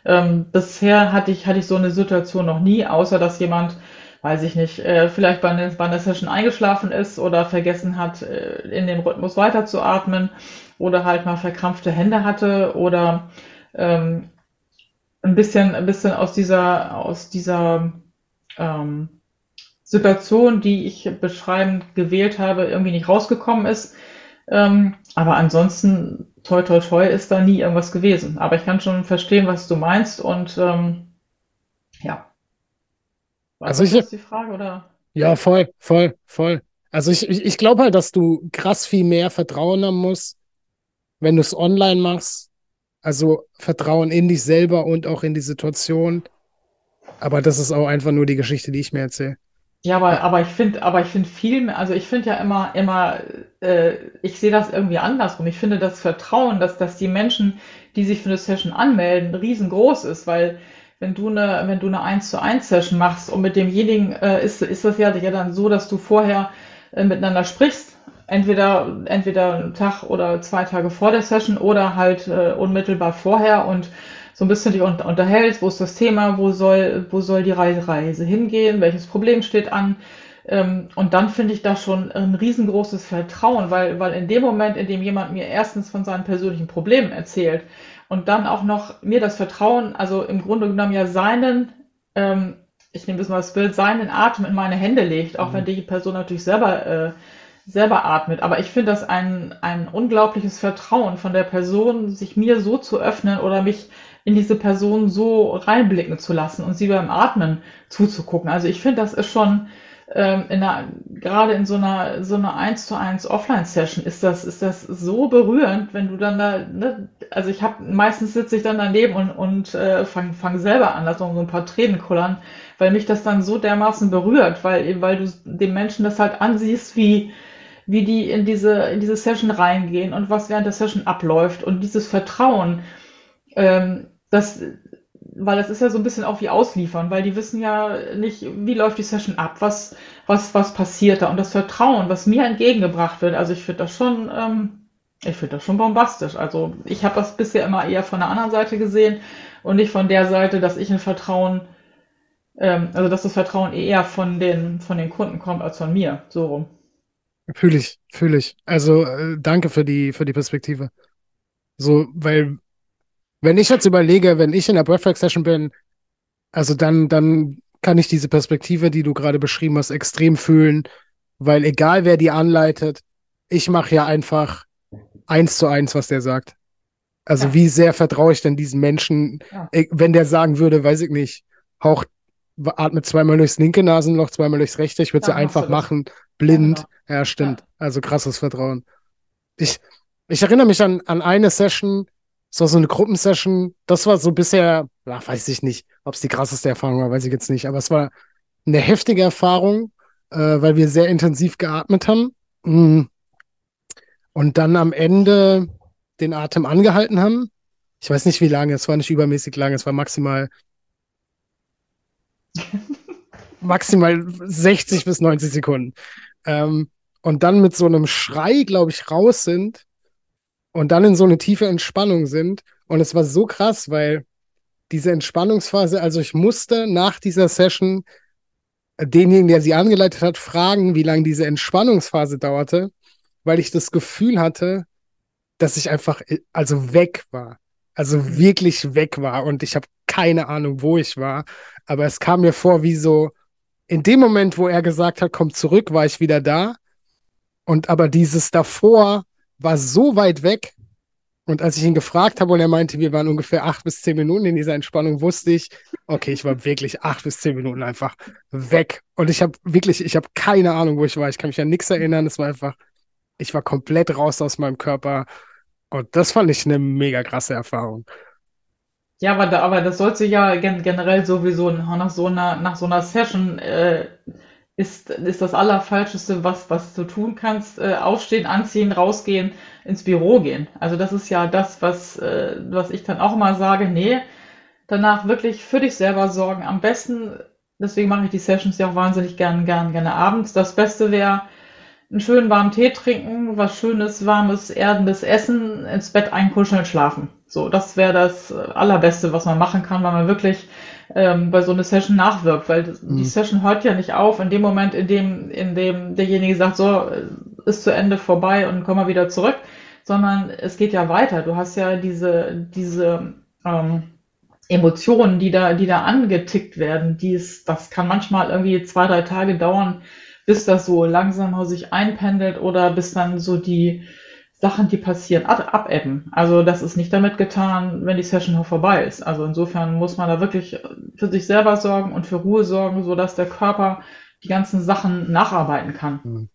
Ähm, bisher hatte ich, hatte ich so eine Situation noch nie, außer dass jemand, weiß ich nicht, äh, vielleicht bei, ne, einer Session eingeschlafen ist oder vergessen hat, äh, in dem Rhythmus weiterzuatmen oder halt mal verkrampfte Hände hatte oder ähm, ein bisschen, ein bisschen aus dieser, aus dieser ähm, Situation, die ich beschreibend gewählt habe, irgendwie nicht rausgekommen ist. Ähm, aber ansonsten, toi, toi, toi, ist da nie irgendwas gewesen. Aber ich kann schon verstehen, was du meinst und ähm, ja. War also ich, die Frage, oder? Ja, voll, voll, voll. Also ich, ich, ich glaube halt, dass du krass viel mehr Vertrauen haben musst, wenn du es online machst. Also Vertrauen in dich selber und auch in die Situation. Aber das ist auch einfach nur die Geschichte, die ich mir erzähle. Ja, aber, aber ich finde, aber ich finde viel mehr, also ich finde ja immer, immer, äh, ich sehe das irgendwie andersrum. Ich finde das Vertrauen, dass, dass die Menschen, die sich für eine Session anmelden, riesengroß ist, weil wenn du eine, wenn du eine 1 zu 1 Session machst und mit demjenigen äh, ist, ist das ja, ja dann so, dass du vorher äh, miteinander sprichst, entweder, entweder einen Tag oder zwei Tage vor der Session oder halt äh, unmittelbar vorher und so ein bisschen dich unterhältst, wo ist das Thema, wo soll, wo soll die Reise hingehen, welches Problem steht an. Ähm, und dann finde ich das schon ein riesengroßes Vertrauen, weil, weil in dem Moment, in dem jemand mir erstens von seinen persönlichen Problemen erzählt und dann auch noch mir das Vertrauen, also im Grunde genommen ja seinen, ähm, ich nehme das mal das Bild, seinen Atem in meine Hände legt, auch mhm. wenn die Person natürlich selber äh, selber atmet. Aber ich finde das ein, ein unglaubliches Vertrauen von der Person, sich mir so zu öffnen oder mich in diese Person so reinblicken zu lassen und sie beim Atmen zuzugucken. Also ich finde, das ist schon ähm, in einer, gerade in so einer so einer 1 zu 1 Offline-Session ist das, ist das so berührend, wenn du dann da, ne, also ich habe meistens sitze ich dann daneben und, und äh, fange fang selber an, also so ein paar Tränen kullern, weil mich das dann so dermaßen berührt, weil weil du dem Menschen das halt ansiehst, wie wie die in diese, in diese Session reingehen und was während der Session abläuft und dieses Vertrauen, ähm, das, weil das ist ja so ein bisschen auch wie ausliefern, weil die wissen ja nicht, wie läuft die Session ab, was, was, was passiert da und das Vertrauen, was mir entgegengebracht wird, also ich finde das schon, ähm, ich finde das schon bombastisch. Also ich habe das bisher immer eher von der anderen Seite gesehen und nicht von der Seite, dass ich ein Vertrauen, ähm, also dass das Vertrauen eher von den, von den Kunden kommt als von mir, so rum. Fühle ich, fühle ich. Also äh, danke für die, für die Perspektive. So, weil wenn ich jetzt überlege, wenn ich in der Breathwork-Session bin, also dann, dann kann ich diese Perspektive, die du gerade beschrieben hast, extrem fühlen, weil egal wer die anleitet, ich mache ja einfach eins zu eins, was der sagt. Also Ja. wie sehr vertraue ich denn diesem Menschen, Ja. äh, wenn der sagen würde, weiß ich nicht, haucht, atmet zweimal durchs linke Nasenloch, zweimal durchs rechte, ich würde es ja einfach machen, blind. genau. Ja, stimmt. Also krasses Vertrauen. Ich, ich erinnere mich an, an eine Session, es war so eine Gruppensession, das war so bisher, ja, weiß ich nicht, ob es die krasseste Erfahrung war, weiß ich jetzt nicht, aber es war eine heftige Erfahrung, äh, weil wir sehr intensiv geatmet haben. Mm. Und dann am Ende den Atem angehalten haben. Ich weiß nicht, wie lange, es war nicht übermäßig lang, es war maximal maximal 60 bis 90 Sekunden. Ähm, und dann mit so einem Schrei, glaube ich, raus sind und dann in so eine tiefe Entspannung sind. Und es war so krass, weil diese Entspannungsphase, also ich musste nach dieser Session denjenigen, der sie angeleitet hat, fragen, wie lange diese Entspannungsphase dauerte, weil ich das Gefühl hatte, dass ich einfach, äh, also weg war. Also wirklich weg war und ich habe keine Ahnung, wo ich war. Aber es kam mir vor, wie so, in dem Moment, wo er gesagt hat, komm zurück, war ich wieder da. Und aber dieses davor war so weit weg. Und als ich ihn gefragt habe und er meinte, wir waren ungefähr acht bis zehn Minuten in dieser Entspannung, wusste ich, okay, ich war wirklich acht bis zehn Minuten einfach weg. Und ich habe wirklich, ich habe keine Ahnung, wo ich war. Ich kann mich an nichts erinnern. Es war einfach, ich war komplett raus aus meinem Körper. Und das fand ich eine mega krasse Erfahrung. Ja, aber, da, aber das sollte ja gen generell sowieso nach so einer, nach so einer Session äh, ist, ist das Allerfalscheste, was, was du tun kannst, äh, aufstehen, anziehen, rausgehen, ins Büro gehen. Also das ist ja das, was, äh, was ich dann auch immer sage, nee, danach wirklich für dich selber sorgen. Am besten, deswegen mache ich die Sessions ja auch wahnsinnig gern, gern, gerne abends. Das Beste wäre, einen schönen warmen Tee trinken, was schönes, warmes, erdendes Essen, ins Bett einkuscheln, schlafen. So, das wäre das Allerbeste, was man machen kann, weil man wirklich ähm, bei so einer Session nachwirkt, weil das, Mhm. die Session hört ja nicht auf in dem Moment, in dem, in dem derjenige sagt, so, äh, ist zu Ende vorbei und komm mal wieder zurück, sondern es geht ja weiter. Du hast ja diese, diese ähm, Emotionen, die da, die da angetickt werden, die ist, das kann manchmal irgendwie zwei, drei Tage dauern, bis das so langsam sich einpendelt oder bis dann so die Sachen, die passieren, ab abebben. Also das ist nicht damit getan, wenn die Session noch vorbei ist. Also insofern muss man da wirklich für sich selber sorgen und für Ruhe sorgen, sodass der Körper die ganzen Sachen nacharbeiten kann. Mhm.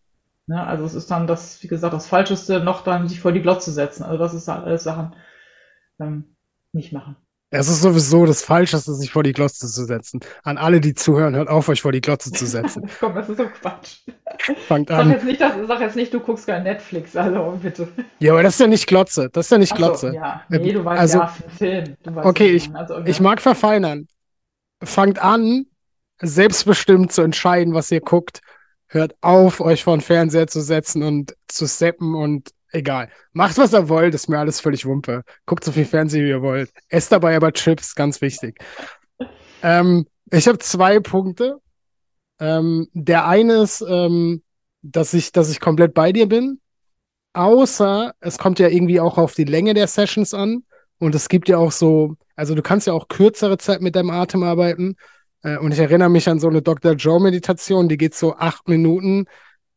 Ne? Also es ist dann das, wie gesagt, das Falscheste, noch dann sich vor die Glotze setzen. Also das ist halt alles Sachen ähm, nicht machen. Es ist sowieso das Falscheste, sich vor die Glotze zu setzen. An alle, die zuhören, hört auf, euch vor die Glotze zu setzen. Komm, das ist so Quatsch. Fangt Sag an. jetzt nicht, dass, sag jetzt nicht, du guckst kein Netflix, also bitte. Ja, aber das ist ja nicht Glotze. Das ist ja nicht Ach so, Glotze. ja. Äh, Nee, du weißt also- ja, Film. Du weißt, Okay, ich-. Also, Ich mag verfeinern. Fangt an, selbstbestimmt zu entscheiden, was ihr guckt. Hört auf, euch vor den Fernseher zu setzen und zu seppen und egal. Macht, was ihr wollt, ist mir alles völlig Wumpe. Guckt so viel Fernsehen, wie ihr wollt. Esst dabei aber Chips, ganz wichtig. Ähm, ich habe zwei Punkte. Ähm, der eine ist, ähm, dass ich, dass ich komplett bei dir bin. Außer es kommt ja irgendwie auch auf die Länge der Sessions an. Und es gibt ja auch so, also du kannst ja auch kürzere Zeit mit deinem Atem arbeiten. Äh, und ich erinnere mich an so eine Dr. Joe-Meditation, die geht so acht Minuten,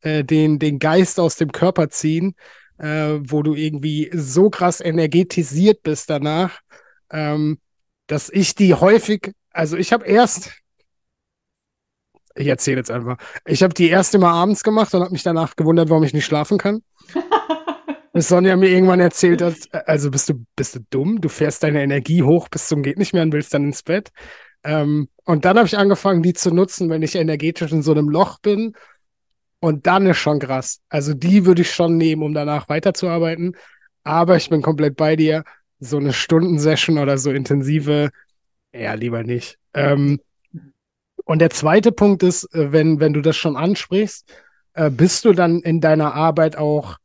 äh, den, den Geist aus dem Körper ziehen, äh, wo du irgendwie so krass energetisiert bist danach, ähm, dass ich die häufig, also ich habe erst, ich erzähle jetzt einfach, ich habe die erst immer abends gemacht und habe mich danach gewundert, warum ich nicht schlafen kann. Bis Sonja mir irgendwann erzählt hat, also bist du, bist du dumm? Du fährst deine Energie hoch bis zum geht nicht mehr und willst dann ins Bett. Ähm, und dann habe ich angefangen, die zu nutzen, wenn ich energetisch in so einem Loch bin. Und dann ist schon krass. Also die würde ich schon nehmen, um danach weiterzuarbeiten. Aber ich bin komplett bei dir. So eine Stundensession oder so intensive, eher lieber nicht. Ähm, und der zweite Punkt ist, äh, wenn, wenn du das schon ansprichst, äh, bist du dann in deiner Arbeit auch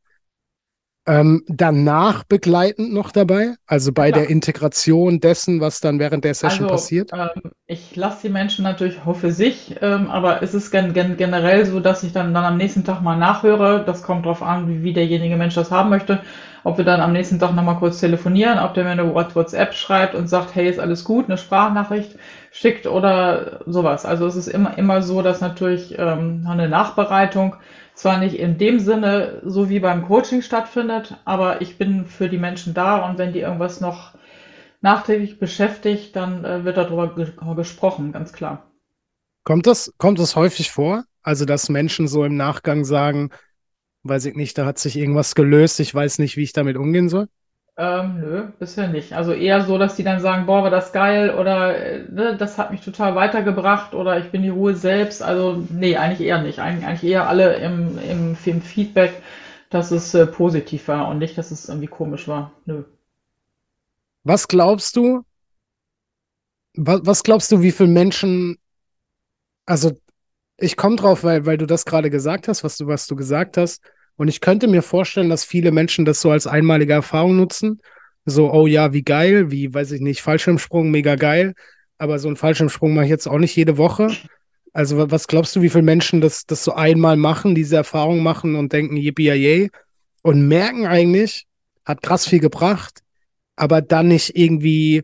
ähm, danach begleitend noch dabei? Also bei klar. der Integration dessen, was dann während der Session Also, passiert? ähm, ich lasse die Menschen natürlich für sich, ähm, aber es ist gen gen generell so, dass ich dann, dann am nächsten Tag mal nachhöre. Das kommt drauf an, wie, wie derjenige Mensch das haben möchte. Ob wir dann am nächsten Tag nochmal kurz telefonieren, ob der mir eine What- WhatsApp schreibt und sagt, hey, ist alles gut, eine Sprachnachricht schickt oder sowas. Also es ist immer, immer so, dass natürlich ähm, eine Nachbereitung Zwar nicht in dem Sinne, so wie beim Coaching stattfindet, aber ich bin für die Menschen da und wenn die irgendwas noch nachträglich beschäftigt, dann äh, wird darüber ge gesprochen, ganz klar. Kommt das, kommt das häufig vor? Also, dass Menschen so im Nachgang sagen, weiß ich nicht, da hat sich irgendwas gelöst, ich weiß nicht, wie ich damit umgehen soll? Ähm, nö, bisher nicht. Also eher so, dass die dann sagen, boah, war das geil oder äh, ne, das hat mich total weitergebracht oder ich bin die Ruhe selbst. Also nee, eigentlich eher nicht. Eig eigentlich eher alle im, im, im Feedback, dass es äh, positiv war und nicht, dass es irgendwie komisch war. Nö. Was glaubst du, was, was glaubst du, wie viele Menschen, also ich komme drauf, weil, weil du das gerade gesagt hast, was du, was du gesagt hast, und ich könnte mir vorstellen, dass viele Menschen das so als einmalige Erfahrung nutzen. So, oh ja, wie geil, wie, weiß ich nicht, Fallschirmsprung, mega geil. Aber so einen Fallschirmsprung mache ich jetzt auch nicht jede Woche. Also, was glaubst du, wie viele Menschen das, das so einmal machen, diese Erfahrung machen und denken, yippie yay und merken eigentlich, hat krass viel gebracht, aber dann nicht irgendwie,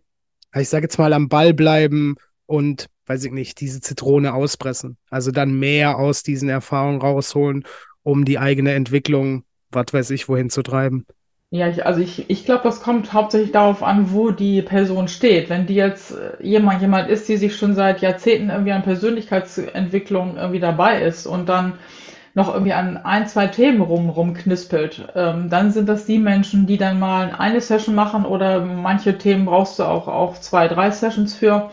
ich sage jetzt mal, am Ball bleiben und, weiß ich nicht, diese Zitrone auspressen. Also dann mehr aus diesen Erfahrungen rausholen um die eigene Entwicklung, was weiß ich, wohin zu treiben. Ja, ich, also ich, ich glaube, das kommt hauptsächlich darauf an, wo die Person steht. Wenn die jetzt äh, jemand, jemand ist, die sich schon seit Jahrzehnten irgendwie an Persönlichkeitsentwicklung irgendwie dabei ist und dann noch irgendwie an ein, zwei Themen rum, rumknispelt, ähm, dann sind das die Menschen, die dann mal eine Session machen oder manche Themen brauchst du auch, auch zwei, drei Sessions für,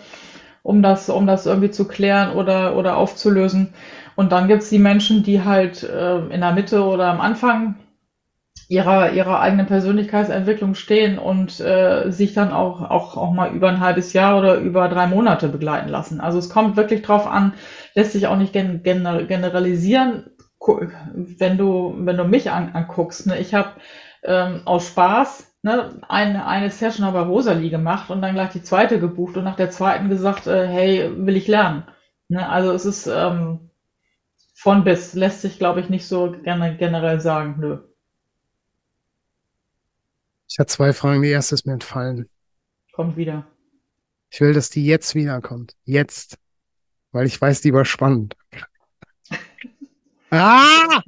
um das, um das irgendwie zu klären oder, oder aufzulösen. Und dann gibt es die Menschen, die halt äh, in der Mitte oder am Anfang ihrer, ihrer eigenen Persönlichkeitsentwicklung stehen und äh, sich dann auch, auch, auch mal über ein halbes Jahr oder über drei Monate begleiten lassen. Also es kommt wirklich drauf an, lässt sich auch nicht gen generalisieren, wenn du, wenn du mich an, anguckst. Ne? Ich habe ähm, aus Spaß ne, eine, eine Session bei Rosalie gemacht und dann gleich die zweite gebucht und nach der zweiten gesagt, äh, hey, will ich lernen. Ne? Also es ist ähm, von bis lässt sich, glaube ich, nicht so gerne generell sagen. Nö. Ich habe zwei Fragen. Die erste ist mir entfallen. Kommt wieder. Ich will, dass die jetzt wiederkommt. Jetzt. Weil ich weiß, die war spannend. ah!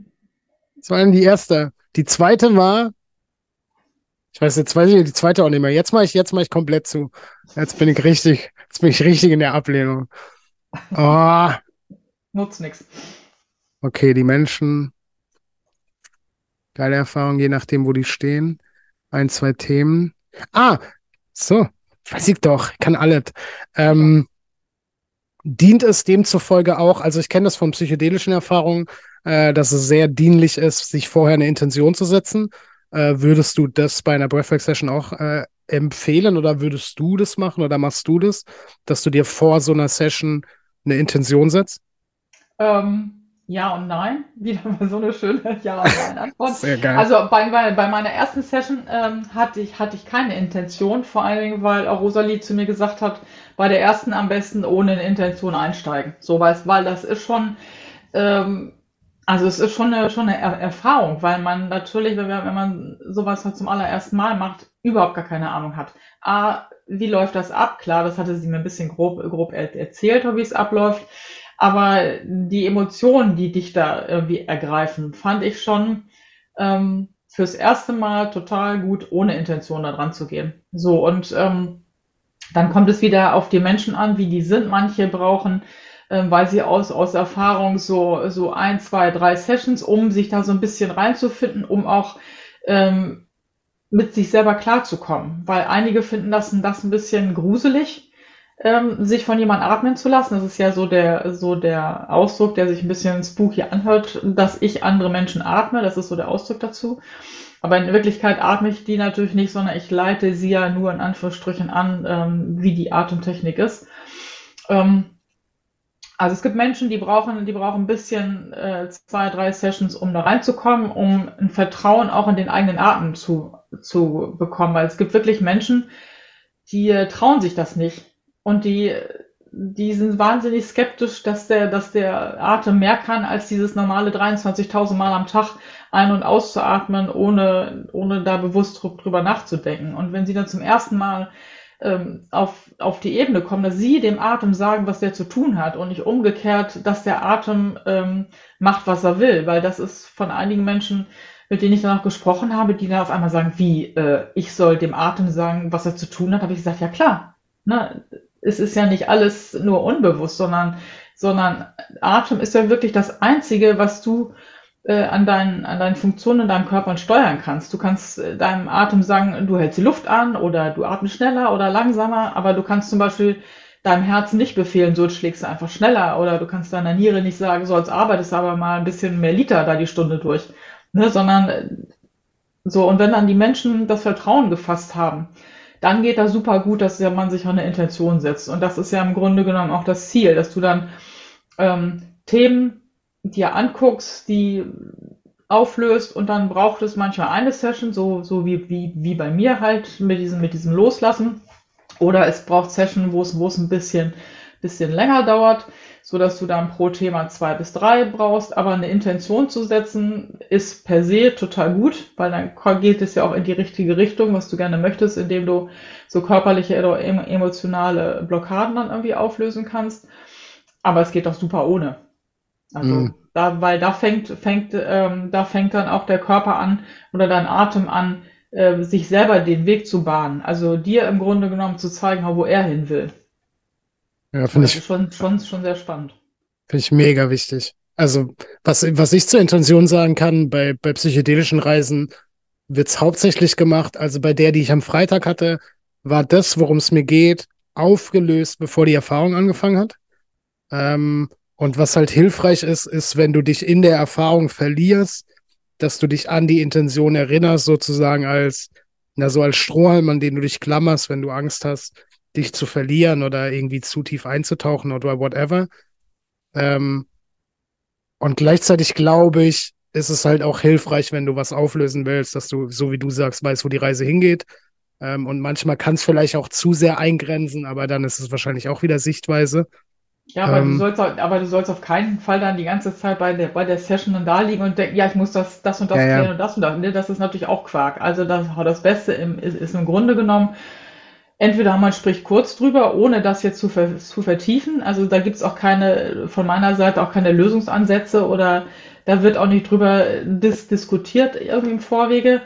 Das war die erste. Die zweite war. Ich weiß jetzt weiß ich die zweite auch nicht mehr. Jetzt mache ich, jetzt mache ich komplett zu. Jetzt bin ich richtig, jetzt bin ich richtig in der Ablehnung. Oh. Nutzt nichts. Okay, die Menschen, geile Erfahrung, je nachdem, wo die stehen. Ein, zwei Themen. Ah, so, weiß ich doch, ich kann alles. Ähm, dient es demzufolge auch, also ich kenne das von psychedelischen Erfahrungen, äh, dass es sehr dienlich ist, sich vorher eine Intention zu setzen. Äh, würdest du das bei einer Breathwork-Session auch äh, empfehlen oder würdest du das machen oder machst du das, dass du dir vor so einer Session eine Intention setzt? Ähm, ja und nein. Wieder mal so eine schöne Ja und Nein Antwort. Sehr geil. Also bei, bei, meiner ersten Session ähm, hatte, ich, hatte ich keine Intention, vor allen Dingen, weil auch Rosalie zu mir gesagt hat, bei der ersten am besten ohne eine Intention einsteigen. So, weil, weil das ist schon, ähm, also es ist schon eine, schon eine er Erfahrung, weil man natürlich, wenn, wenn man sowas halt zum allerersten Mal macht, überhaupt gar keine Ahnung hat. A, wie läuft das ab? Klar, das hatte sie mir ein bisschen grob, grob erzählt, wie es abläuft. Aber die Emotionen, die dich da irgendwie ergreifen, fand ich schon ähm, fürs erste Mal total gut, ohne Intention da dran zu gehen. So, und ähm, dann kommt es wieder auf die Menschen an, wie die sind. Manche brauchen, ähm, weil sie aus, aus Erfahrung so, so ein, zwei, drei Sessions, um sich da so ein bisschen reinzufinden, um auch ähm, mit sich selber klarzukommen. Weil einige finden das, das ein bisschen gruselig ähm, sich von jemand atmen zu lassen. Das ist ja so der, so der Ausdruck, der sich ein bisschen spooky anhört, dass ich andere Menschen atme. Das ist so der Ausdruck dazu. Aber in Wirklichkeit atme ich die natürlich nicht, sondern ich leite sie ja nur in Anführungsstrichen an, ähm, wie die Atemtechnik ist. Ähm, also es gibt Menschen, die brauchen, die brauchen ein bisschen äh, zwei, drei Sessions, um da reinzukommen, um ein Vertrauen auch in den eigenen Atem zu, zu bekommen. Weil es gibt wirklich Menschen, die äh, trauen sich das nicht. Und die, die sind wahnsinnig skeptisch, dass der, dass der Atem mehr kann als dieses normale 23.000 Mal am Tag ein- und auszuatmen, ohne, ohne da bewusst drüber nachzudenken. Und wenn sie dann zum ersten Mal ähm, auf, auf die Ebene kommen, dass sie dem Atem sagen, was der zu tun hat und nicht umgekehrt, dass der Atem ähm, macht, was er will, weil das ist von einigen Menschen, mit denen ich dann auch gesprochen habe, die dann auf einmal sagen, wie, äh, ich soll dem Atem sagen, was er zu tun hat, habe ich gesagt, ja klar, ne? Es ist ja nicht alles nur unbewusst, sondern, sondern Atem ist ja wirklich das Einzige, was du äh, an, deinen, an deinen Funktionen in deinem Körper steuern kannst. Du kannst äh, deinem Atem sagen, du hältst die Luft an oder du atmest schneller oder langsamer, aber du kannst zum Beispiel deinem Herzen nicht befehlen, so schlägst du einfach schneller oder du kannst deiner Niere nicht sagen, so als arbeitest du aber mal ein bisschen mehr Liter da die Stunde durch, ne, sondern äh, so und wenn dann die Menschen das Vertrauen gefasst haben, dann geht das super gut, dass man sich auch eine Intention setzt und das ist ja im Grunde genommen auch das Ziel, dass du dann ähm, Themen dir anguckst, die auflöst und dann braucht es manchmal eine Session, so, so wie, wie, wie bei mir halt mit diesem, mit diesem Loslassen. Oder es braucht Session, wo es, wo es ein bisschen, bisschen länger dauert, so dass du dann pro Thema zwei bis drei brauchst. Aber eine Intention zu setzen ist per se total gut, weil dann geht es ja auch in die richtige Richtung, was du gerne möchtest, indem du so körperliche oder emotionale Blockaden dann irgendwie auflösen kannst. Aber es geht auch super ohne. Also mhm. da, weil da fängt, fängt, ähm, da fängt dann auch der Körper an oder dein Atem an, äh, sich selber den Weg zu bahnen. Also dir im Grunde genommen zu zeigen, wo er hin will. Ja, finde ich schon, schon, schon sehr spannend. Finde ich mega wichtig. Also, was, was ich zur Intention sagen kann, bei, bei psychedelischen Reisen wird es hauptsächlich gemacht. Also bei der, die ich am Freitag hatte, war das, worum es mir geht, aufgelöst, bevor die Erfahrung angefangen hat. Ähm, und was halt hilfreich ist, ist, wenn du dich in der Erfahrung verlierst, dass du dich an die Intention erinnerst, sozusagen als, na, so als Strohhalm, an den du dich klammerst, wenn du Angst hast, dich zu verlieren oder irgendwie zu tief einzutauchen oder whatever. Ähm, und gleichzeitig glaube ich, ist es halt auch hilfreich, wenn du was auflösen willst, dass du, so wie du sagst, weißt, wo die Reise hingeht. Ähm, und manchmal kann es vielleicht auch zu sehr eingrenzen, aber dann ist es wahrscheinlich auch wieder Sichtweise. Ja, aber, ähm, du sollst, aber du sollst auf keinen Fall dann die ganze Zeit bei der, bei der Session dann da liegen und denken, ja, ich muss das, das und das ja, klären ja. und das und das. Nee, das ist natürlich auch Quark. Also das, das Beste im, ist, ist im Grunde genommen, entweder man spricht kurz drüber, ohne das jetzt zu, ver, zu vertiefen. Also da gibt's auch keine, von meiner Seite auch keine Lösungsansätze oder da wird auch nicht drüber dis diskutiert irgendwie im Vorwege.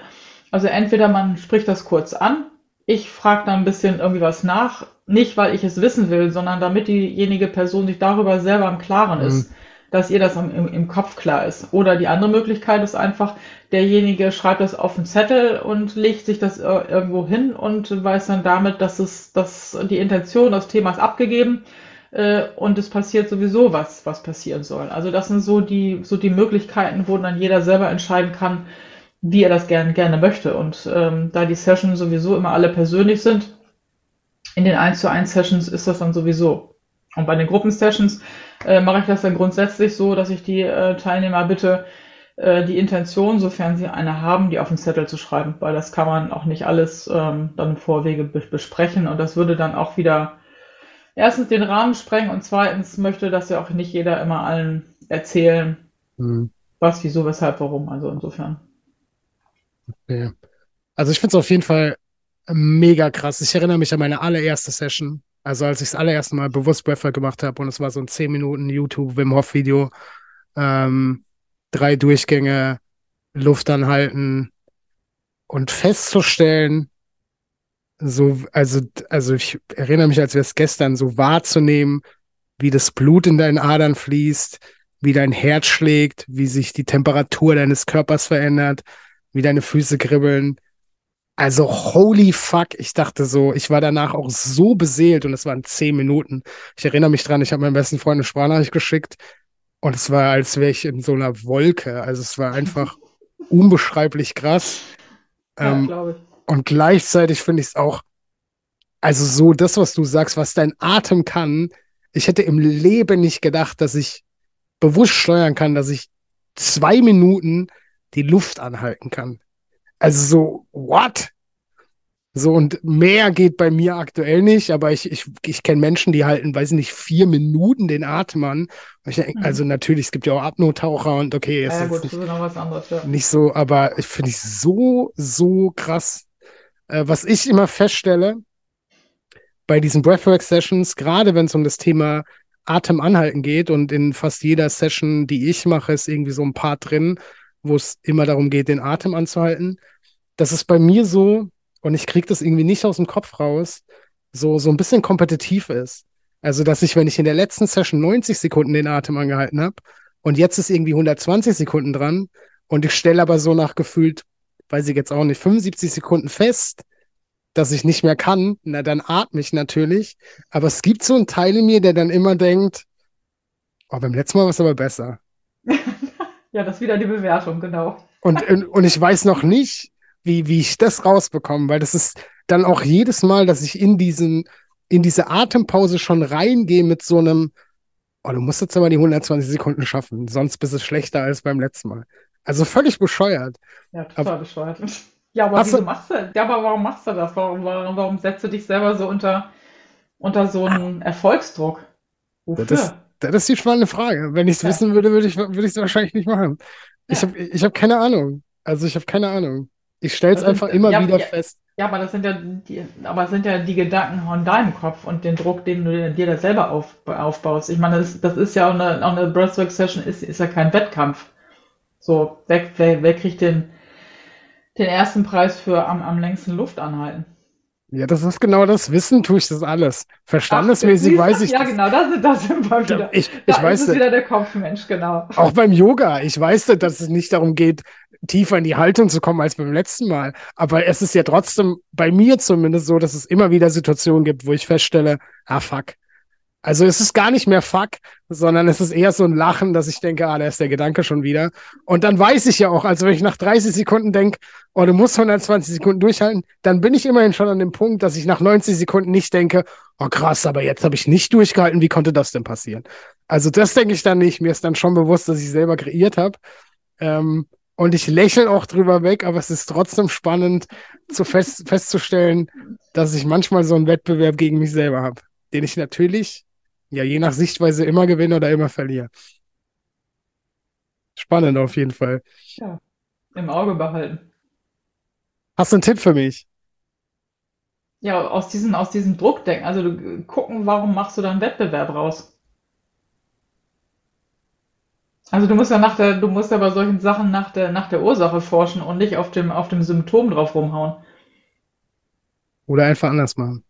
Also entweder man spricht das kurz an, ich frage da ein bisschen irgendwie was nach, nicht weil ich es wissen will, sondern damit diejenige Person sich darüber selber im Klaren ist, mhm. Dass ihr das im, im, Kopf klar ist. Oder die andere Möglichkeit ist einfach, derjenige schreibt das auf einen Zettel und legt sich das irgendwo hin und weiß dann damit, dass es, dass die Intention des Themas abgegeben äh, und es passiert sowieso was, was passieren soll. Also das sind so die, so die Möglichkeiten, wo dann jeder selber entscheiden kann, wie er das gerne, gerne möchte. Und ähm, da die Sessions sowieso immer alle persönlich sind, in den 1 zu 1 Sessions ist das dann sowieso. Und bei den Gruppensessions äh, mache ich das dann grundsätzlich so, dass ich die äh, Teilnehmer bitte, äh, die Intention, sofern sie eine haben, die auf den Zettel zu schreiben, weil das kann man auch nicht alles ähm, dann im Vorwege be besprechen und das würde dann auch wieder erstens den Rahmen sprengen und zweitens möchte das ja auch nicht jeder immer allen erzählen, mhm. was, wieso, weshalb, warum. Also insofern. Okay. Also ich finde es auf jeden Fall mega krass. Ich erinnere mich an meine allererste Session. Also als ich das allererste Mal bewusst Breathwork gemacht habe und es war so ein 10 Minuten YouTube Wim Hof Video, ähm, drei Durchgänge, Luft anhalten und festzustellen, so, also, also ich erinnere mich, als wäre es gestern, so wahrzunehmen, wie das Blut in deinen Adern fließt, wie dein Herz schlägt, wie sich die Temperatur deines Körpers verändert, wie deine Füße kribbeln. Also holy fuck, ich dachte so, ich war danach auch so beseelt und es waren zehn Minuten. Ich erinnere mich dran, ich habe meinem besten Freund eine Sprachnachricht geschickt und es war, als wäre ich in so einer Wolke. Also es war einfach unbeschreiblich krass. Ja, ähm, und gleichzeitig finde ich es auch, also so das, was du sagst, was dein Atem kann. Ich hätte im Leben nicht gedacht, dass ich bewusst steuern kann, dass ich zwei Minuten die Luft anhalten kann. Also so, what? So, und mehr geht bei mir aktuell nicht, aber ich, ich, ich kenne Menschen, die halten, weiß ich nicht, vier Minuten den Atem an. Denk, mhm. Also natürlich, es gibt ja auch Apnotaucher und okay, ja, gut, nicht, ist noch was anderes, ja. nicht so, aber ich finde ich so, so krass. Äh, was ich immer feststelle, bei diesen Breathwork-Sessions, gerade wenn es um das Thema Atem anhalten geht und in fast jeder Session, die ich mache, ist irgendwie so ein Part drin, wo es immer darum geht, den Atem anzuhalten. Das ist bei mir so, und ich kriege das irgendwie nicht aus dem Kopf raus, so, so ein bisschen kompetitiv ist. Also, dass ich, wenn ich in der letzten Session 90 Sekunden den Atem angehalten habe und jetzt ist irgendwie 120 Sekunden dran und ich stelle aber so nach gefühlt, weiß ich jetzt auch nicht, 75 Sekunden fest, dass ich nicht mehr kann, na dann atme ich natürlich. Aber es gibt so einen Teil in mir, der dann immer denkt, oh, beim letzten Mal war es aber besser. ja, das ist wieder die Bewertung, genau. Und, und ich weiß noch nicht, wie, wie ich das rausbekomme, weil das ist dann auch jedes Mal, dass ich in diesen, in diese Atempause schon reingehe mit so einem, oh, du musst jetzt aber die 120 Sekunden schaffen, sonst bist du schlechter als beim letzten Mal. Also völlig bescheuert. Ja, total aber, bescheuert. Ja, aber wieso machst du, ja, aber warum machst du das? Warum, warum, warum setzt du dich selber so unter, unter so einen Erfolgsdruck? Wofür? Das, das ist die spannende Frage. Wenn ich es ja. wissen würde, würde ich es wahrscheinlich nicht machen. Ich ja. habe ich hab keine Ahnung. Also ich habe keine Ahnung. Ich stelle es einfach immer ja, wieder fest. Ja, aber das sind ja die, aber das sind ja die Gedanken von deinem Kopf und den Druck, den du dir da selber auf, aufbaust. Ich meine, das, das ist ja auch eine, auch eine Breathwork-Session, ist, ist ja kein Wettkampf. So, wer, wer, wer kriegt den, den ersten Preis für am, am längsten Luft anhalten. Ja, das ist genau das Wissen, tue ich das alles. Verstandesmäßig Ach, weiß ich. Ja, das. genau, da sind, da sind wir wieder. Ich, ich da weiß ist es wieder der Kopfmensch, genau. Auch beim Yoga. Ich weiß, dass es nicht darum geht, tiefer in die Haltung zu kommen als beim letzten Mal. Aber es ist ja trotzdem bei mir zumindest so, dass es immer wieder Situationen gibt, wo ich feststelle, ah fuck, also es ist gar nicht mehr Fuck, sondern es ist eher so ein Lachen, dass ich denke, ah, da ist der Gedanke schon wieder. Und dann weiß ich ja auch, also wenn ich nach 30 Sekunden denke, oh, du musst 120 Sekunden durchhalten, dann bin ich immerhin schon an dem Punkt, dass ich nach 90 Sekunden nicht denke, oh krass, aber jetzt habe ich nicht durchgehalten, wie konnte das denn passieren? Also das denke ich dann nicht. Mir ist dann schon bewusst, dass ich selber kreiert habe. Ähm, und ich lächle auch drüber weg, aber es ist trotzdem spannend zu fest, festzustellen, dass ich manchmal so einen Wettbewerb gegen mich selber habe, den ich natürlich ja, je nach Sichtweise immer gewinne oder immer verliere. Spannend auf jeden Fall. Ja, im Auge behalten. Hast du einen Tipp für mich? Ja, aus diesem, aus diesem Druck denken. Also du, gucken, warum machst du da einen Wettbewerb raus? Also du musst ja nach der, du musst ja bei solchen Sachen nach der, nach der Ursache forschen und nicht auf dem, auf dem Symptom drauf rumhauen. Oder einfach anders machen.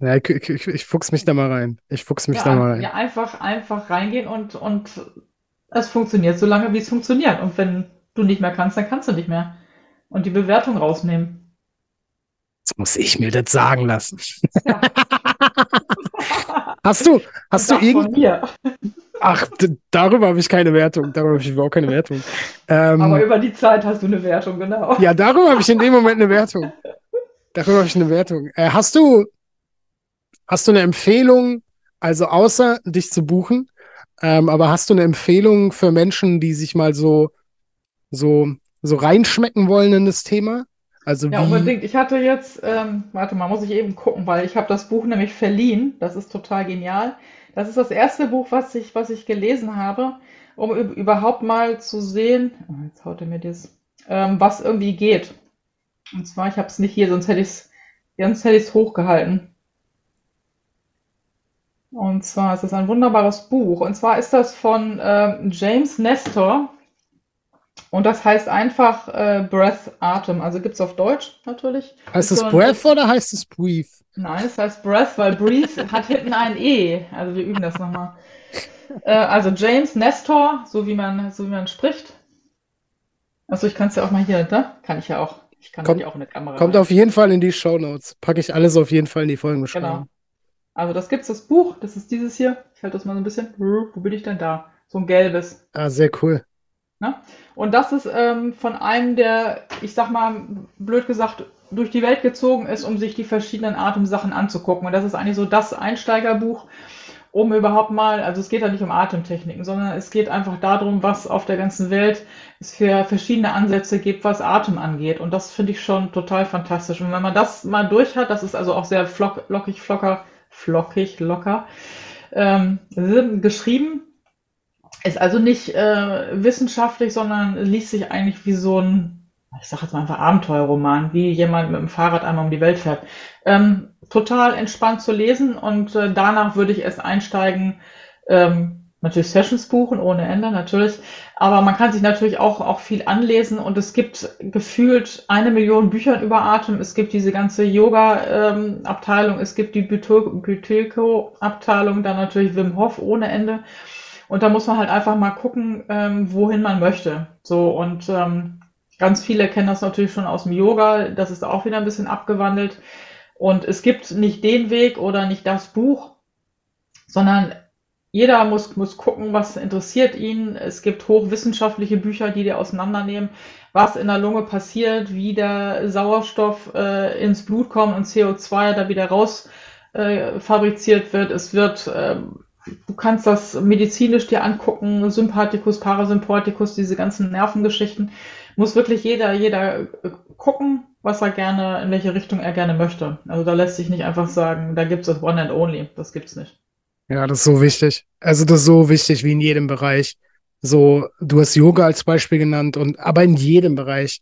Ja, ich, ich, ich fuchs mich da mal rein. Ich fuchs mich Ja, da mal rein. ja, einfach, einfach reingehen und, und es funktioniert so lange, wie es funktioniert. Und wenn du nicht mehr kannst, dann kannst du nicht mehr. Und die Bewertung rausnehmen. Jetzt muss ich mir das sagen lassen. Ja. Hast du, hast du Das von irgend, mir. ach, darüber habe ich keine Wertung. Darüber habe ich überhaupt keine Wertung. Aber Ähm, über die Zeit hast du eine Wertung, genau. ja, darüber habe ich in dem Moment eine Wertung. Darüber habe ich eine Wertung. Äh, hast du, Hast du eine Empfehlung, also außer dich zu buchen, ähm, aber hast du eine Empfehlung für Menschen, die sich mal so, so, so reinschmecken wollen in das Thema? Also Ja, unbedingt. Ich hatte jetzt, ähm, warte mal, muss ich eben gucken, weil ich habe das Buch nämlich verliehen. Das ist total genial. Das ist das erste Buch, was ich, was ich gelesen habe, um üb- überhaupt mal zu sehen, oh, jetzt haut er mir das, ähm, was irgendwie geht. Und zwar, ich habe es nicht hier, sonst hätte ich es, sonst hätte ich es hochgehalten. Und zwar ist es ein wunderbares Buch. Und zwar ist das von ähm, James Nestor. Und das heißt einfach äh, Breath, Atem. Also gibt es auf Deutsch natürlich. heißt es Breath oder heißt es Breathe? nein, es heißt Breath, weil Breathe hat hinten ein E. Also wir üben das nochmal. Äh, also James Nestor, so wie man, so wie man spricht. Also ich kann es ja auch mal hier, ne? Kann ich ja auch. Ich kann Kommt, auch in eine Kamera kommt rein. auf jeden Fall in die Shownotes. Packe ich alles auf jeden Fall in die Genau. Also das gibt's, das Buch. Das ist dieses hier. Ich halte das mal so ein bisschen. Wo bin ich denn da? So ein gelbes. Ah, sehr cool. Ne? Und das ist ähm, von einem, der, ich sag mal, blöd gesagt, durch die Welt gezogen ist, um sich die verschiedenen Atemsachen anzugucken. Und das ist eigentlich so das Einsteigerbuch, um überhaupt mal, also es geht ja nicht um Atemtechniken, sondern es geht einfach darum, was auf der ganzen Welt es für verschiedene Ansätze gibt, was Atem angeht. Und das finde ich schon total fantastisch. Und wenn man das mal durch hat, das ist also auch sehr flock, lockig, flocker, flockig, locker, ähm, geschrieben, ist also nicht äh, wissenschaftlich, sondern liest sich eigentlich wie so ein, ich sage jetzt mal einfach Abenteuerroman, wie jemand mit dem Fahrrad einmal um die Welt fährt. Ähm, total entspannt zu lesen und äh, danach würde ich erst einsteigen, ähm, natürlich Sessions buchen ohne Ende, natürlich. Aber man kann sich natürlich auch, auch viel anlesen und es gibt gefühlt eine Million Bücher über Atem. Es gibt diese ganze Yoga-Abteilung, ähm, es gibt die Buteyko-Abteilung, dann natürlich Wim Hof ohne Ende. Und da muss man halt einfach mal gucken, ähm, wohin man möchte. So und ähm, ganz viele kennen das natürlich schon aus dem Yoga. Das ist auch wieder ein bisschen abgewandelt. Und es gibt nicht den Weg oder nicht das Buch, sondern jeder muss, muss gucken, was interessiert ihn. Es gibt hochwissenschaftliche Bücher, die dir auseinandernehmen, was in der Lunge passiert, wie der Sauerstoff äh, ins Blut kommt und CO2 da wieder raus äh, fabriziert wird. Es wird, äh, du kannst das medizinisch dir angucken, Sympathikus, Parasympathikus, diese ganzen Nervengeschichten. Muss wirklich jeder, jeder äh, gucken, was er gerne, in welche Richtung er gerne möchte. Also da lässt sich nicht einfach sagen, da gibt es das One and Only. Das gibt's nicht. Ja, das ist so wichtig. Also das ist so wichtig wie in jedem Bereich. So, du hast Yoga als Beispiel genannt und aber in jedem Bereich.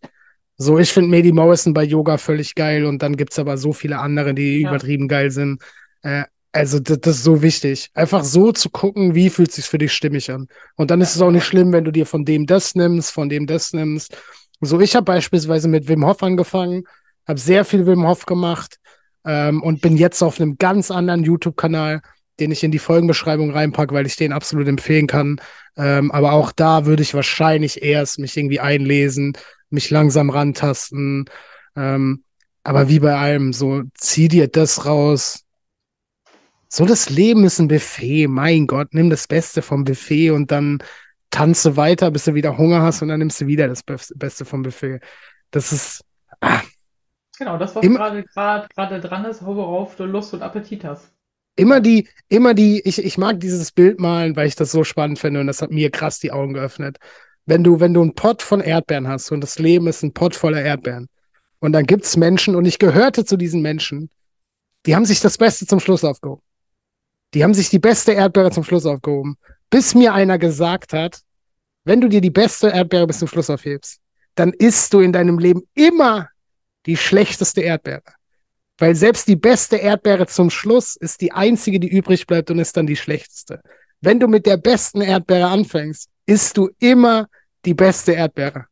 So, ich finde Medi Morrison bei Yoga völlig geil und dann gibt's aber so viele andere, die ja. übertrieben geil sind. Äh, also das, das, ist so wichtig. Einfach so zu gucken, wie fühlt sich für dich stimmig an. Und dann ist es auch nicht schlimm, wenn du dir von dem das nimmst, von dem das nimmst. So, ich habe beispielsweise mit Wim Hof angefangen, habe sehr viel Wim Hof gemacht ähm, und bin jetzt auf einem ganz anderen YouTube-Kanal den ich in die Folgenbeschreibung reinpacke, weil ich den absolut empfehlen kann. Ähm, aber auch da würde ich wahrscheinlich erst mich irgendwie einlesen, mich langsam rantasten. Ähm, aber wie bei allem, so zieh dir das raus. So, das Leben ist ein Buffet. Mein Gott, nimm das Beste vom Buffet und dann tanze weiter, bis du wieder Hunger hast und dann nimmst du wieder das Beste vom Buffet. Das ist. Ah. Genau, das, was gerade gerade dran ist, worauf du Lust und Appetit hast immer die, immer die, ich, ich mag dieses Bild malen, weil ich das so spannend finde und das hat mir krass die Augen geöffnet. Wenn du, wenn du einen Pott von Erdbeeren hast und das Leben ist ein Pott voller Erdbeeren und dann gibt es Menschen und ich gehörte zu diesen Menschen, die haben sich das Beste zum Schluss aufgehoben. Die haben sich die beste Erdbeere zum Schluss aufgehoben. Bis mir einer gesagt hat, wenn du dir die beste Erdbeere bis zum Schluss aufhebst, dann isst du in deinem Leben immer die schlechteste Erdbeere. Weil selbst die beste Erdbeere zum Schluss ist die einzige, die übrig bleibt und ist dann die schlechteste. Wenn du mit der besten Erdbeere anfängst, isst du immer die beste Erdbeere.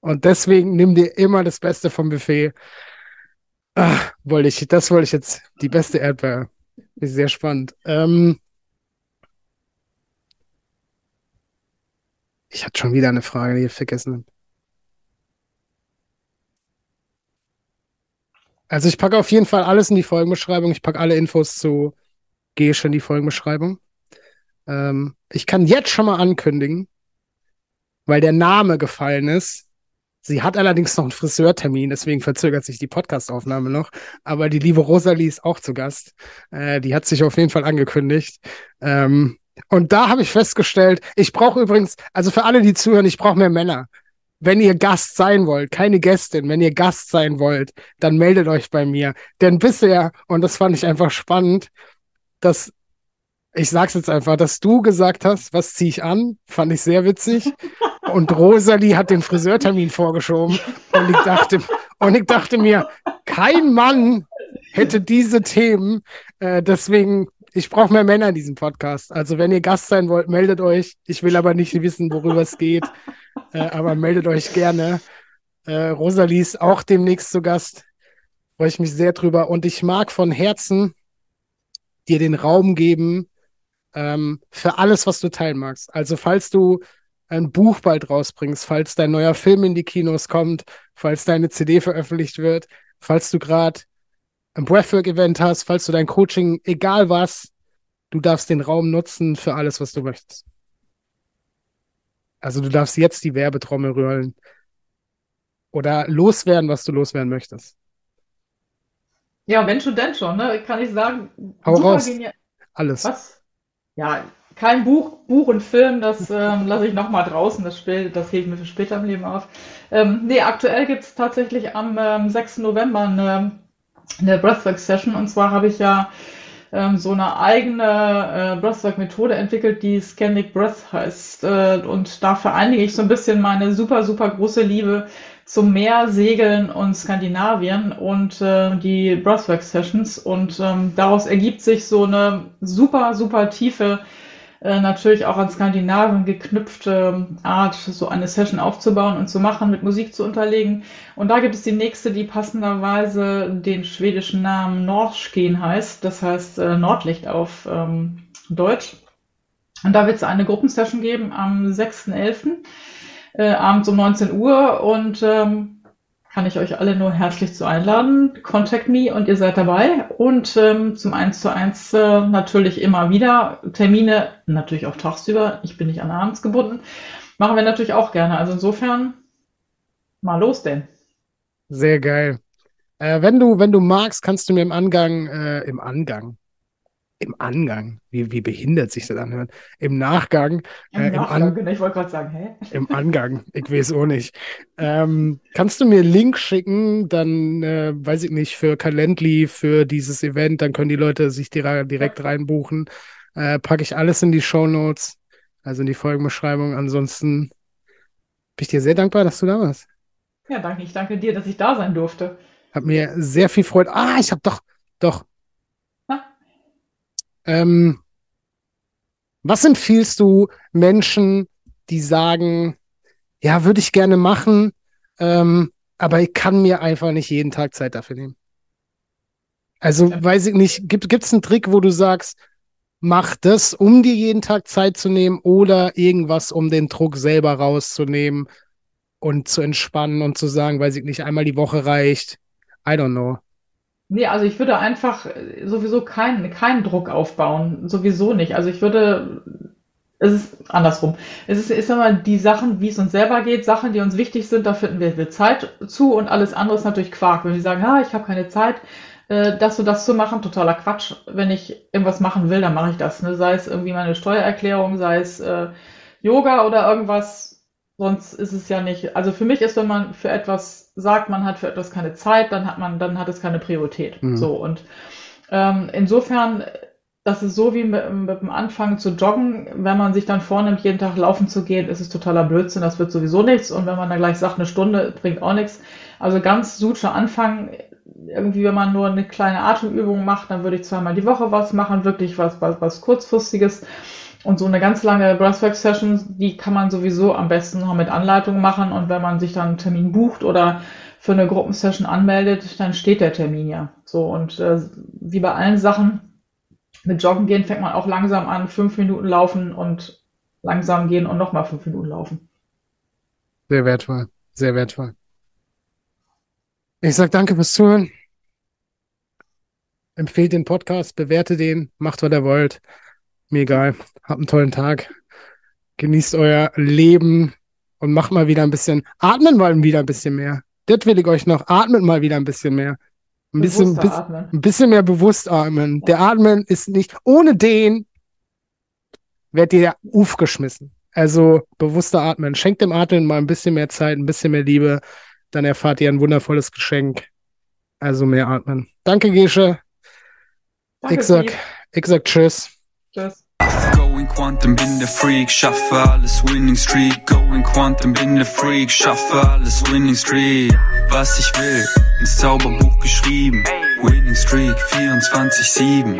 Und deswegen nimm dir immer das Beste vom Buffet. Ach, wollte ich, das wollte ich jetzt, die beste Erdbeere. Ist sehr spannend. Ähm, ich hatte schon wieder eine Frage, die ich vergessen habe. Also ich packe auf jeden Fall alles in die Folgenbeschreibung. Ich packe alle Infos zu Gesche in die Folgenbeschreibung. Ähm, ich kann jetzt schon mal ankündigen, weil der Name gefallen ist. Sie hat allerdings noch einen Friseurtermin, deswegen verzögert sich die Podcastaufnahme noch. Aber die liebe Rosalie ist auch zu Gast. Äh, die hat sich auf jeden Fall angekündigt. Ähm, und da habe ich festgestellt, ich brauche übrigens, also für alle, die zuhören, ich brauche mehr Männer wenn ihr Gast sein wollt, keine Gästin, wenn ihr Gast sein wollt, dann meldet euch bei mir. Denn bisher, und das fand ich einfach spannend, dass, ich sag's jetzt einfach, dass du gesagt hast, was ziehe ich an, fand ich sehr witzig. Und Rosalie hat den Friseurtermin vorgeschoben. Und ich dachte, und ich dachte mir, kein Mann hätte diese Themen. Äh, deswegen ich brauche mehr Männer in diesem Podcast. Also wenn ihr Gast sein wollt, meldet euch. Ich will aber nicht wissen, worüber es geht. Äh, aber meldet euch gerne. Äh, Rosalie ist auch demnächst zu Gast. Freue ich mich sehr drüber. Und ich mag von Herzen dir den Raum geben ähm, für alles, was du teilen magst. Also falls du ein Buch bald rausbringst, falls dein neuer Film in die Kinos kommt, falls deine CD veröffentlicht wird, falls du gerade ein Breathwork-Event hast, falls du dein Coaching, egal was, du darfst den Raum nutzen für alles, was du möchtest. Also du darfst jetzt die Werbetrommel rühren oder loswerden, was du loswerden möchtest. Ja, wenn schon, denn schon, ne? Kann ich sagen. Hau raus. Genial. Alles. Was? Ja, kein Buch, Buch und Film, das ähm, lasse ich nochmal draußen, das, Spiel, das hebe ich mir für später im Leben auf. Ähm, nee, aktuell gibt es tatsächlich am ähm, 6. November eine eine Breathwork Session. Und zwar habe ich ja ähm, so eine eigene äh, Breathwork-Methode entwickelt, die Scandic Breath heißt. Äh, und da vereinige ich so ein bisschen meine super, super große Liebe zum Meer, Segeln und Skandinavien und äh, die Breathwork-Sessions. Und ähm, daraus ergibt sich so eine super, super tiefe äh, natürlich auch an Skandinavien geknüpfte Art, so eine Session aufzubauen und zu machen, mit Musik zu unterlegen. Und da gibt es die nächste, die passenderweise den schwedischen Namen Nordsken heißt, das heißt äh, Nordlicht auf ähm, Deutsch. Und da wird es eine Gruppensession geben am 6.11. Äh, abends um 19 Uhr und ähm, kann ich euch alle nur herzlich zu einladen. Contact me und ihr seid dabei. Und ähm, zum 1 zu 1 äh, natürlich immer wieder Termine, natürlich auch tagsüber. Ich bin nicht an abends gebunden. Machen wir natürlich auch gerne. Also insofern, mal los denn. Sehr geil. Äh, wenn du, wenn du magst, kannst du mir im Angang, äh, im Angang, im Angang, wie, wie behindert sich das anhört, im Nachgang, Im äh, Nachgang, An genau, ich wollte gerade sagen, hä? im Angang, ich weiß auch nicht. Ähm, kannst du mir einen Link schicken, dann äh, weiß ich nicht, für Calendly, für dieses Event, dann können die Leute sich direkt reinbuchen. Äh, packe ich alles in die Show Notes, also in die Folgenbeschreibung. Ansonsten bin ich dir sehr dankbar, dass du da warst. Ja, danke. Ich danke dir, dass ich da sein durfte. Hat mir sehr viel Freude. Ah, ich habe doch, doch. Ähm, was empfiehlst du Menschen, die sagen, ja, würde ich gerne machen, ähm, aber ich kann mir einfach nicht jeden Tag Zeit dafür nehmen? Also, Ja. weiß ich nicht, gibt es einen Trick, wo du sagst, mach das, um dir jeden Tag Zeit zu nehmen oder irgendwas, um den Druck selber rauszunehmen und zu entspannen und zu sagen, weiß ich nicht, einmal die Woche reicht. I don't know. Nee, also ich würde einfach äh, sowieso keinen keinen Druck aufbauen. Sowieso nicht. Also ich würde, es ist andersrum. Es ist, ist immer die Sachen, wie es uns selber geht, Sachen, die uns wichtig sind, da finden wir, Zeit zu und alles andere ist natürlich Quark. Wenn wir sagen, ja, ich habe keine Zeit, äh, das und das zu machen, totaler Quatsch. Wenn ich irgendwas machen will, dann mache ich das. Ne? Sei es irgendwie meine Steuererklärung, sei es äh, Yoga oder irgendwas. Sonst ist es ja nicht. Also für mich ist, wenn man für etwas sagt, man hat für etwas keine Zeit, dann hat man, dann hat es keine Priorität. Mhm. So und ähm, insofern, das ist so wie mit, mit dem Anfang zu joggen. Wenn man sich dann vornimmt, jeden Tag laufen zu gehen, ist es totaler Blödsinn. Das wird sowieso nichts. Und wenn man dann gleich sagt, eine Stunde bringt auch nichts. Also ganz sucher Anfang. Irgendwie, wenn man nur eine kleine Atemübung macht, dann würde ich zweimal die Woche was machen, wirklich was, was, was kurzfristiges. Und so eine ganz lange Breathwork-Session, die kann man sowieso am besten noch mit Anleitung machen. Und wenn man sich dann einen Termin bucht oder für eine Gruppensession anmeldet, dann steht der Termin ja. So und äh, wie bei allen Sachen, mit Joggen gehen fängt man auch langsam an, fünf Minuten laufen und langsam gehen und nochmal fünf Minuten laufen. Sehr wertvoll, sehr wertvoll. Ich sag danke fürs Zuhören. Empfehlt den Podcast, bewerte den, macht, was ihr wollt. Mir egal. Habt einen tollen Tag. Genießt euer Leben und macht mal wieder ein bisschen, atmen mal wieder ein bisschen mehr. Das will ich euch noch. Atmet mal wieder ein bisschen mehr. Ein bisschen, bis, ein bisschen mehr bewusst atmen. Der Atmen ist nicht, ohne den werdet ihr aufgeschmissen. Also bewusster atmen. Schenkt dem Atmen mal ein bisschen mehr Zeit, ein bisschen mehr Liebe. Dann erfahrt ihr ein wundervolles Geschenk. Also mehr atmen. Danke, Gesche. Danke, Ich sag, ich sag Tschüss. Tschüss. Going Quantum, bin der Freak, schaffe alles Winning Streak. Going Quantum, bin der Freak, schaffe alles Winning Streak. Was ich will, ins Zauberbuch geschrieben. Winning Streak 24-7.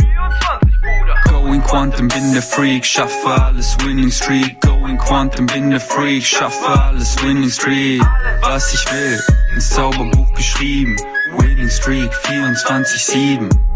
Going Quantum, bin der Freak, schaffe alles Winning Streak. Going Quantum, bin der Freak, schaffe alles Winning Streak. Was ich will, ins Zauberbuch geschrieben. Winning Streak 24-7.